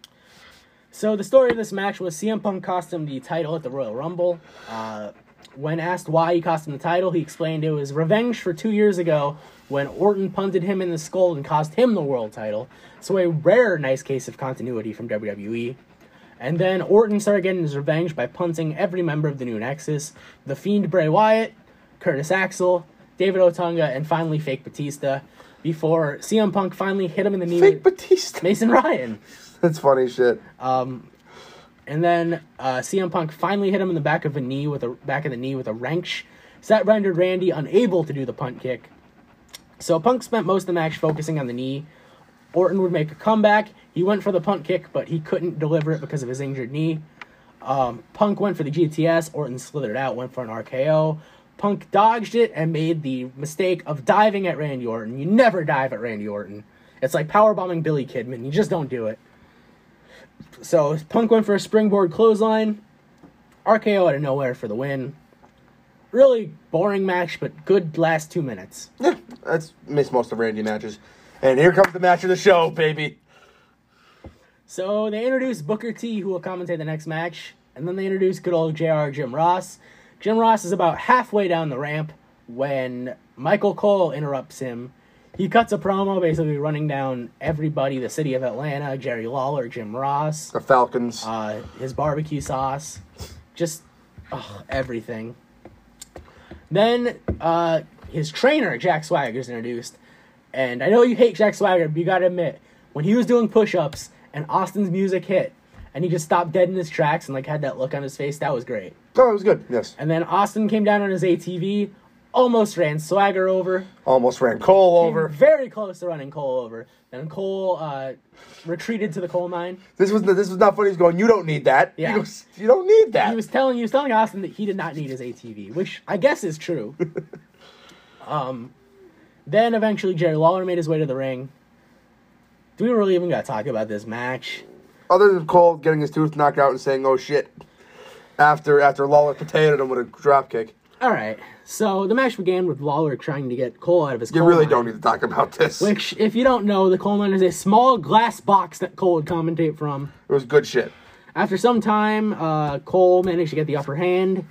B: So the story of this match was CM Punk cost him the title at the Royal Rumble. Uh, when asked why he cost him the title, he explained it was revenge for two years ago when Orton punted him in the skull and cost him the world title. So a rare nice case of continuity from WWE. And then Orton started getting his revenge by punting every member of the New Nexus: the Fiend Bray Wyatt, Curtis Axel, David Otunga, and finally Fake Batista. Before CM Punk finally hit him in the knee
A: Fake Batista.
B: Mason Ryan.
A: That's funny shit.
B: And then uh, CM Punk finally hit him in the back of a knee with a back of the knee with a wrench. So that rendered Randy unable to do the punt kick. So Punk spent most of the match focusing on the knee. Orton would make a comeback. He went for the punt kick, but he couldn't deliver it because of his injured knee. Um, Punk went for the GTS. Orton slithered out, went for an RKO. Punk dodged it and made the mistake of diving at Randy Orton. You never dive at Randy Orton. It's like powerbombing Billy Kidman. You just don't do it. So Punk went for a springboard clothesline. RKO out of nowhere for the win. Really boring match, but good last two minutes.
A: Yeah, that's missed most of Randy matches. And here comes the match of the show, baby.
B: So they introduced Booker T, who will commentate the next match, and then they introduced good old JR Jim Ross. Jim Ross is about halfway down the ramp when Michael Cole interrupts him. He cuts a promo basically running down everybody, the city of Atlanta, Jerry Lawler, Jim Ross,
A: The Falcons.
B: uh, his barbecue sauce, just everything. Then uh, his trainer, Jack Swagger, is introduced. And I know you hate Jack Swagger, but you gotta admit, when he was doing push ups and Austin's music hit, and he just stopped dead in his tracks and like had that look on his face, that was great.
A: oh, it was good. Yes.
B: And then Austin came down on his ATV, almost ran Swagger over,
A: Almost ran Cole over.
B: very close to running Cole over. Then Cole uh, retreated to the coal mine.
A: This was this was not funny. He's going. You don't need that.
B: Yeah.
A: Goes, you don't need that.
B: he was telling he was telling Austin that he did not need his ATV, which I guess is true. um, then eventually Jerry Lawler made his way to the ring. Do we really even got to talk about this match?
A: Other than Cole getting his tooth knocked out and saying, "Oh shit," after after Lawler potatoed him with a drop kick.
B: All right, so the match began with Lawler trying to get Cole out of his.
A: You really
B: mine,
A: don't need to talk about this.
B: Which, if you don't know, the coal mine is a small glass box that Cole would commentate from.
A: It was good shit.
B: After some time, uh, Cole managed to get the upper hand.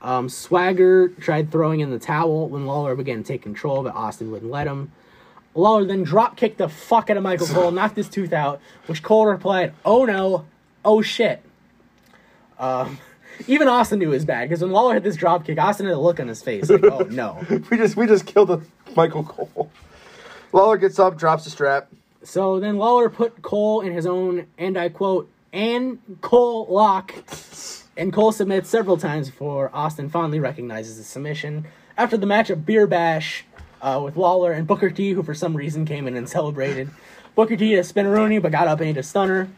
B: Um, Swagger tried throwing in the towel when Lawler began to take control, but Austin wouldn't let him. Lawler then drop kicked the fuck out of Michael Cole, knocked his tooth out, which Cole replied, "Oh no, oh shit." Um, even Austin knew it was bad because when Lawler hit this drop kick, Austin had a look on his face like, "Oh no."
A: We just we just killed a Michael Cole. Lawler gets up, drops the strap.
B: So then Lawler put Cole in his own, and I quote, and Cole lock. And Cole submits several times before Austin finally recognizes the submission. After the match, a beer bash uh, with Lawler and Booker T, who for some reason came in and celebrated. Booker T hit a spinneroonie, but got up and ate a stunner.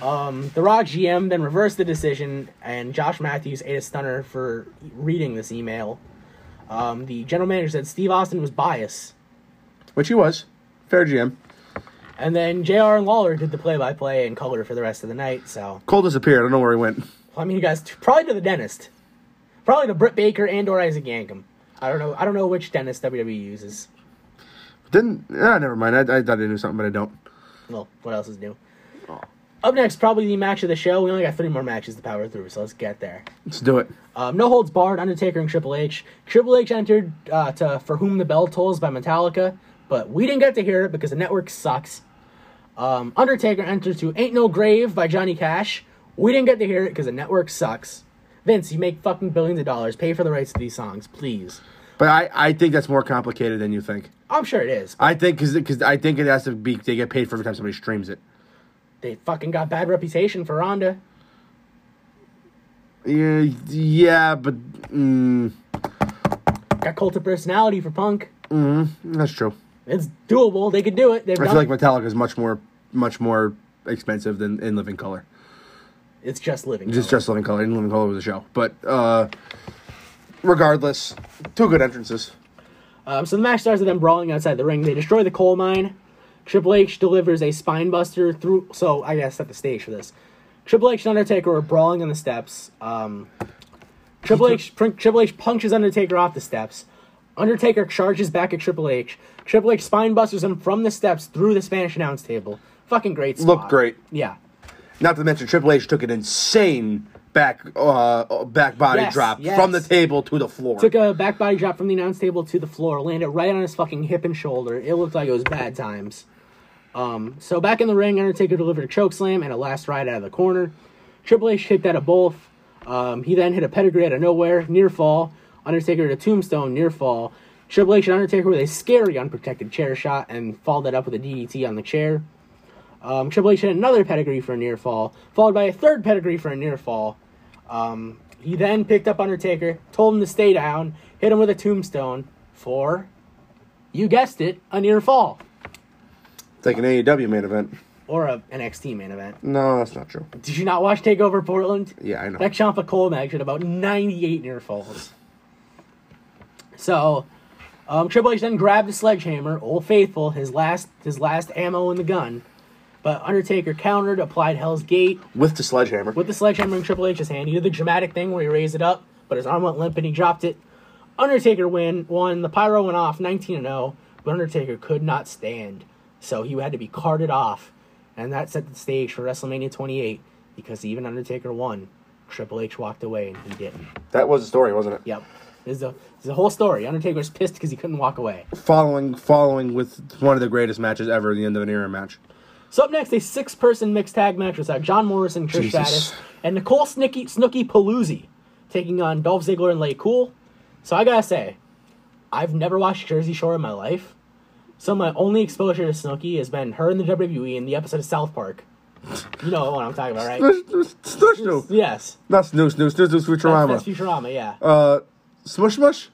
B: Um, the Raw GM then reversed the decision, and Josh Matthews ate a stunner for reading this email. Um, the general manager said Steve Austin was biased.
A: Which he was. Fair GM.
B: And then JR and Lawler did the play by play in color for the rest of the night. So,
A: Cole disappeared. I don't know where he went.
B: Well, I mean, you guys probably to the dentist, probably to Britt Baker and or Isaac Yankem. I don't know. I don't know which dentist WWE uses.
A: Didn't. Ah, never mind. I, I thought I knew something, but I don't.
B: Well, what else is new? Up next, probably the match of the show. We only got three more matches to power through, so let's get there.
A: Let's do it.
B: Um, no holds barred. Undertaker and Triple H. Triple H entered uh, to "For Whom the Bell Tolls" by Metallica, but we didn't get to hear it because the network sucks. Um, Undertaker entered to "Ain't No Grave" by Johnny Cash. We didn't get to hear it because the network sucks. Vince, you make fucking billions of dollars. Pay for the rights to these songs, please.
A: But I, I think that's more complicated than you think.
B: I'm sure it is.
A: I think because I think it has to be they get paid for every time somebody streams it.
B: They fucking got bad reputation for Ronda.
A: Yeah, yeah, but mm,
B: Got cult of personality for Punk.
A: Mm, that's true.
B: It's doable. They could do it. They've
A: I feel like Metallica is much more much more expensive than in Living Color.
B: It's just living.
A: Just
B: color.
A: just Living Color. In Living Color was a show, but uh, regardless, two good entrances.
B: Um, so the match starts with them brawling outside the ring. They destroy the coal mine. Triple H delivers a spine buster through. So I gotta set the stage for this. Triple H and Undertaker are brawling on the steps. Um, Triple H pr- Triple H punches Undertaker off the steps. Undertaker charges back at Triple H. Triple H spine busters him from the steps through the Spanish announce table. Fucking great. Spot.
A: Looked great.
B: Yeah.
A: Not to mention Triple H took an insane back uh back body
B: Yes,
A: drop
B: yes.
A: from the table to the floor.
B: Took a back body drop from the announce table to the floor, landed right on his fucking hip and shoulder. It looked like it was bad times. Um, so back in the ring, Undertaker delivered a choke slam and a last ride out of the corner. Triple H kicked out of both. Um, he then hit a pedigree out of nowhere, near fall. Undertaker hit a tombstone, near fall. Triple H and Undertaker with a scary unprotected chair shot and followed that up with a DDT on the chair. Um, Triple H hit another pedigree for a near fall, followed by a third pedigree for a near fall. Um, he then picked up Undertaker, told him to stay down, hit him with a tombstone for, you guessed it, a near fall
A: It's like an AEW main event.
B: or a an NXT main event.
A: No, that's not true.
B: Did you not watch Takeover Portland?
A: Yeah, I know.
B: That Ciampa Cole match had about 98 near falls. So, um, Triple H then grabbed the sledgehammer, Old Faithful, his last his last ammo in the gun. But Undertaker countered, applied Hell's Gate
A: With the sledgehammer.
B: with the sledgehammer in Triple H's hand. He did the dramatic thing where he raised it up, but his arm went limp and he dropped it. Undertaker win won. The pyro went off 19 and 0, but Undertaker could not stand, so he had to be carted off, and that set the stage for WrestleMania 28 because even Undertaker won. Triple H walked away and he didn't.
A: that was the story, wasn't it?
B: Yep. This is the, this is the whole story. Undertaker was pissed because he couldn't walk away.
A: Following, following with one of the greatest matches ever, the end of an era match.
B: So up next, a six-person mixed tag match was John Morrison, Trish
A: Jesus.
B: Stratus, and Nicole Snooki, Snooki Polizzi taking on Dolph Ziggler and Lay Cool. So I gotta say, I've never watched Jersey Shore in my life. So my only exposure to Snooki has been her in the WWE in the episode of South Park. You know what I'm talking about, right?
A: Snush no.
B: Yes.
A: Not snooze, snooze, snooze, snooze, Futurama.
B: that's Futurama, yeah.
A: Uh, smush, smush?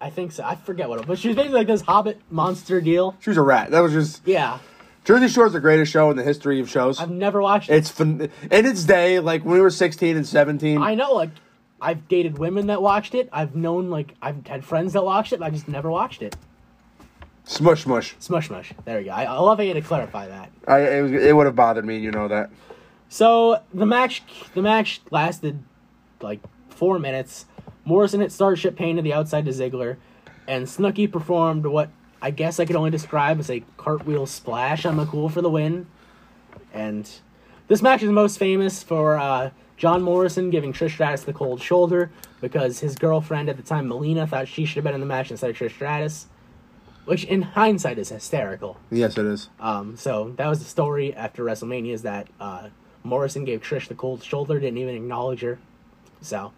B: I think so. I forget what it was. But she was basically like this Hobbit monster deal.
A: She was a rat. That was just.
B: Yeah.
A: Jersey Shore is the greatest show in the history of shows.
B: I've never watched it.
A: It's. In its day, like when we were 16 and 17.
B: I know, like, I've dated women that watched it. I've known, like, I've had friends that watched it, but I just never watched it.
A: Smush, smush.
B: Smush Mush. There we go. I, I love how you had to clarify that.
A: I, it, was- it would have bothered me, you know that.
B: So the match, the match lasted like four minutes. Morrison hit Starship Pain to the outside to Ziggler, and Snooki performed what I guess I could only describe as a cartwheel splash on McCool for the win. And this match is most famous for uh, John Morrison giving Trish Stratus the cold shoulder because his girlfriend at the time, Melina, thought she should have been in the match instead of Trish Stratus, which in hindsight is hysterical.
A: Yes, it is.
B: Um, so that was the story after WrestleMania is that uh, Morrison gave Trish the cold shoulder, didn't even acknowledge her. So,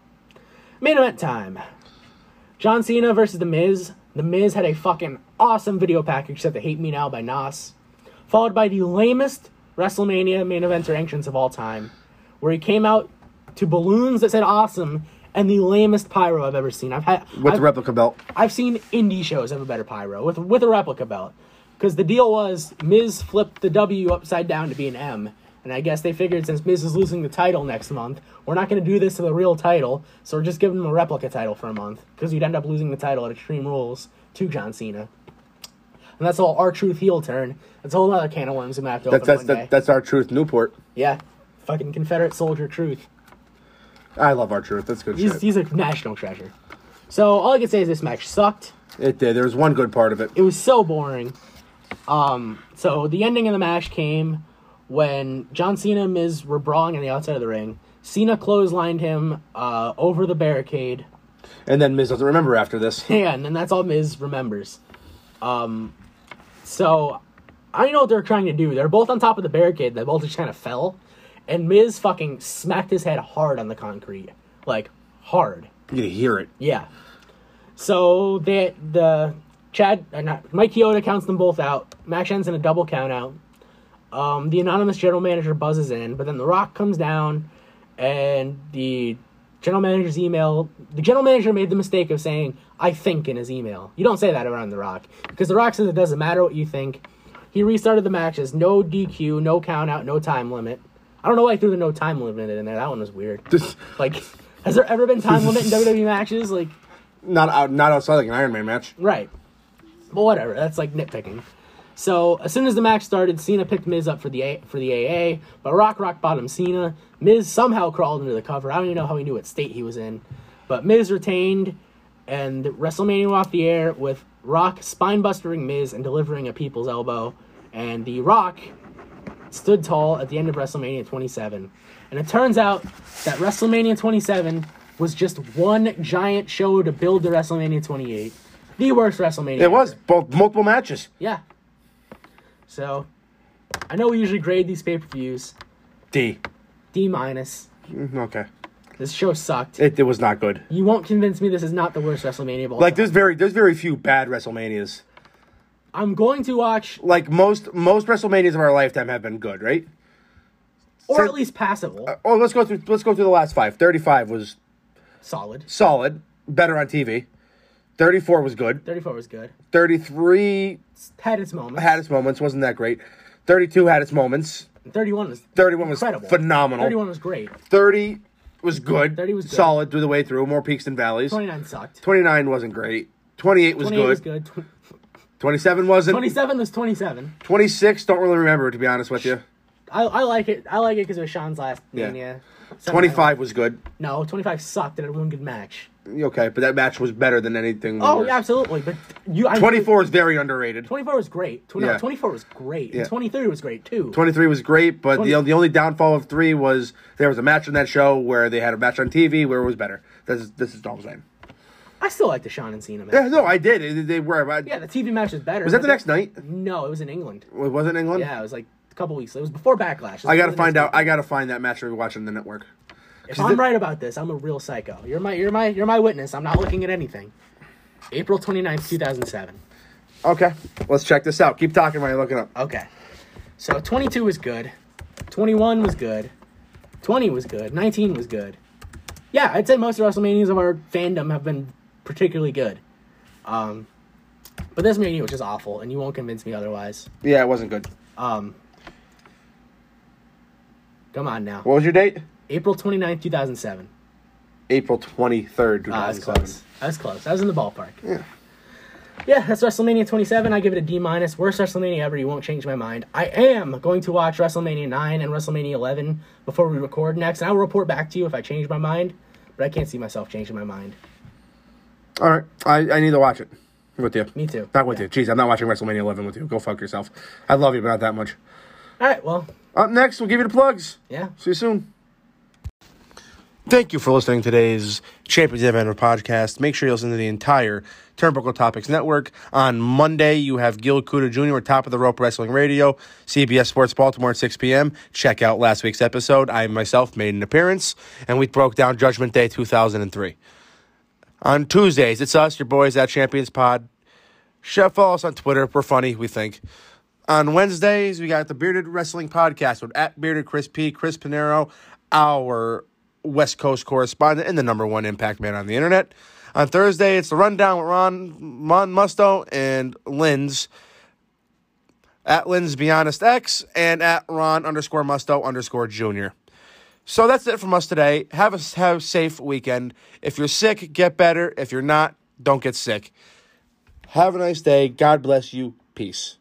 B: main event time. John Cena versus The Miz. The Miz had a fucking awesome video package set to Hate Me Now by Nas, followed by the lamest WrestleMania main eventer entrance of all time, where he came out to balloons that said awesome and the lamest pyro I've ever seen. I've had
A: With
B: I've,
A: the replica belt.
B: I've seen indie shows have a better pyro with with a replica belt. Because the deal was Miz flipped the W upside down to be an M. And I guess they figured since Miz is losing the title next month, we're not going to do this to the real title, so we're just giving him a replica title for a month. Because you'd end up losing the title at Extreme Rules to John Cena. And that's all R-Truth heel turn. That's a whole other can of worms we might have to
A: That's
B: open
A: that's
B: one
A: that,
B: day.
A: that's R-Truth, Newport.
B: yeah. Fucking Confederate soldier truth.
A: I love R-Truth. That's good
B: He's,
A: shit.
B: he's a national treasure. So all I can say is this match sucked.
A: It did. There was one good part of it.
B: it was so boring. Um, so the ending of the match came when John Cena and Miz were brawling on the outside of the ring. Cena clotheslined him uh, over the barricade,
A: And then Miz doesn't remember after this.
B: Yeah, and then that's all Miz remembers. Um, so I know what they're trying to do. They're both on top of the barricade. They both just kind of fell, and Miz fucking smacked his head hard on the concrete, like hard.
A: You can hear it.
B: Yeah. So they the Chad uh, not Mike Chioda counts them both out. Match ends in a double count out. Um, the anonymous general manager buzzes in, but then The Rock comes down, and the general manager's email. The general manager made the mistake of saying "I think" in his email. You don't say that around The Rock because The Rock says it doesn't matter what you think. He restarted the match as no DQ, no count out, no time limit. I don't know why he threw the no time limit in there. That one was weird.
A: This
B: Like, has there ever been time limit in WWE matches? Like,
A: not out, not outside like an Iron Man match.
B: Right. But whatever. That's like nitpicking. So as soon as the match started, Cena picked Miz up for the A- for the AA, but Rock Rock bottom Cena. Miz somehow crawled into the cover. I don't even know how he knew what state he was in, but Miz retained, and WrestleMania went off the air with Rock spine-bustering Miz and delivering a People's Elbow, and the Rock stood tall at the end of WrestleMania 27. And it turns out that WrestleMania 27 was just one giant show to build to WrestleMania 28. The worst WrestleMania.
A: It was both multiple matches.
B: Yeah. So, I know we usually grade these pay per views
A: D.
B: D minus.
A: Mm, Okay.
B: This show sucked.
A: It, it was not good.
B: You won't convince me this is not the worst WrestleMania of all
A: Like
B: time.
A: there's very there's very few bad WrestleManias.
B: I'm going to watch,
A: Like most most WrestleManias of our lifetime have been good, right?
B: or at least passable,
A: Oh, let's go through let's go through the last five. 35 was
B: solid.
A: solid, better on TV. 34 was good.
B: 34 was good.
A: 33
B: Had its moments.
A: had its moments, wasn't that great. 32 had its moments.
B: 31 was
A: 31 was
B: incredible.
A: phenomenal.
B: 31 was great.
A: 30 was good.
B: 30 was good.
A: Solid through the way through, more peaks than valleys.
B: 29 sucked.
A: 29 wasn't great. 28 was
B: 28
A: good.
B: was good.
A: 27 wasn't.
B: 27 was 27.
A: 26, don't really remember, to be honest with you.
B: I, I like it. I like it because it was Shawn's last
A: Yeah.
B: Mania. Seven-
A: 25 was good.
B: No, 25 sucked. It had one good match.
A: Okay, but that match was better than anything.
B: Oh, yeah, absolutely. But you, I,
A: 24 is very underrated.
B: 24 was great. Tw- no,
A: Yeah.
B: 24 was great.
A: Yeah.
B: And 23 was great too.
A: 23 was great, but
B: 20
A: the, the only downfall of three was there was a match on that show where they had a match on TV where it was better. This is, this is all I'm saying.
B: I still like the Shawn and Cena match.
A: Yeah, no, I did. They- They were. I-
B: Yeah, the TV match was better.
A: was that the next night?
B: No, it was in England.
A: It was it England?
B: Yeah, it was like a couple weeks. It was before Backlash. Was
A: I gotta find out. I gotta find that match we're watching the network.
B: If I'm right about this, I'm a real psycho. You're my you're my you're my witness. I'm not looking at anything. April 29th, 2007.
A: Okay, let's check this out. Keep talking while you're looking up.
B: Okay. So 22 was good. 21 was good. 20 was good. 19 was good. Yeah, I'd say most of the WrestleManias of our fandom have been particularly good. Um but this Mania was just awful, and you won't convince me otherwise.
A: Yeah, it wasn't good.
B: Um Come on now.
A: What was your date?
B: April 29th, 2007.
A: April 23rd,
B: Ah, that's
A: 2007.
B: close. That's close. I was in the ballpark.
A: Yeah.
B: Yeah, that's WrestleMania 27. I give it a D minus. Worst WrestleMania ever. You won't change my mind. I am going to watch WrestleMania 9 and WrestleMania 11 before we record next, and I will report back to you if I change my mind. But I can't see myself changing my mind.
A: All right, I, I need to watch it with you.
B: Me too.
A: Not with
B: Yeah.
A: you. Jeez, I'm not watching WrestleMania 11 with you. Go fuck yourself. I love you, but not that much.
B: All right. Well,
A: Up next, we'll give you the plugs.
B: yeah.
A: See you soon. Thank you for listening to today's Champions Adventure podcast. Make sure you listen to the entire Turnbuckle Topics Network. On Monday, you have Gil Cuda Jr. at Top of the Rope Wrestling Radio, CBS Sports Baltimore at 6 p.m. Check out last week's episode. I myself made an appearance, and we broke down Judgment Day 2003. On Tuesdays, it's us, your boys at Champions Pod. Follow us on Twitter. We're funny, we think. On Wednesdays, we got the Bearded Wrestling Podcast with at Bearded Chris P, Chris Pinero, our West Coast correspondent and the number one impact man on the internet. On Thursday, it's the Rundown with Ron, Ron Musto and Lynn's at Lynn's Be Honest X and at Ron underscore Musto underscore Junior. So that's it from us today. Have a, have a safe weekend. If you're sick, get better. If you're not, don't get sick. Have a nice day. God bless you. Peace.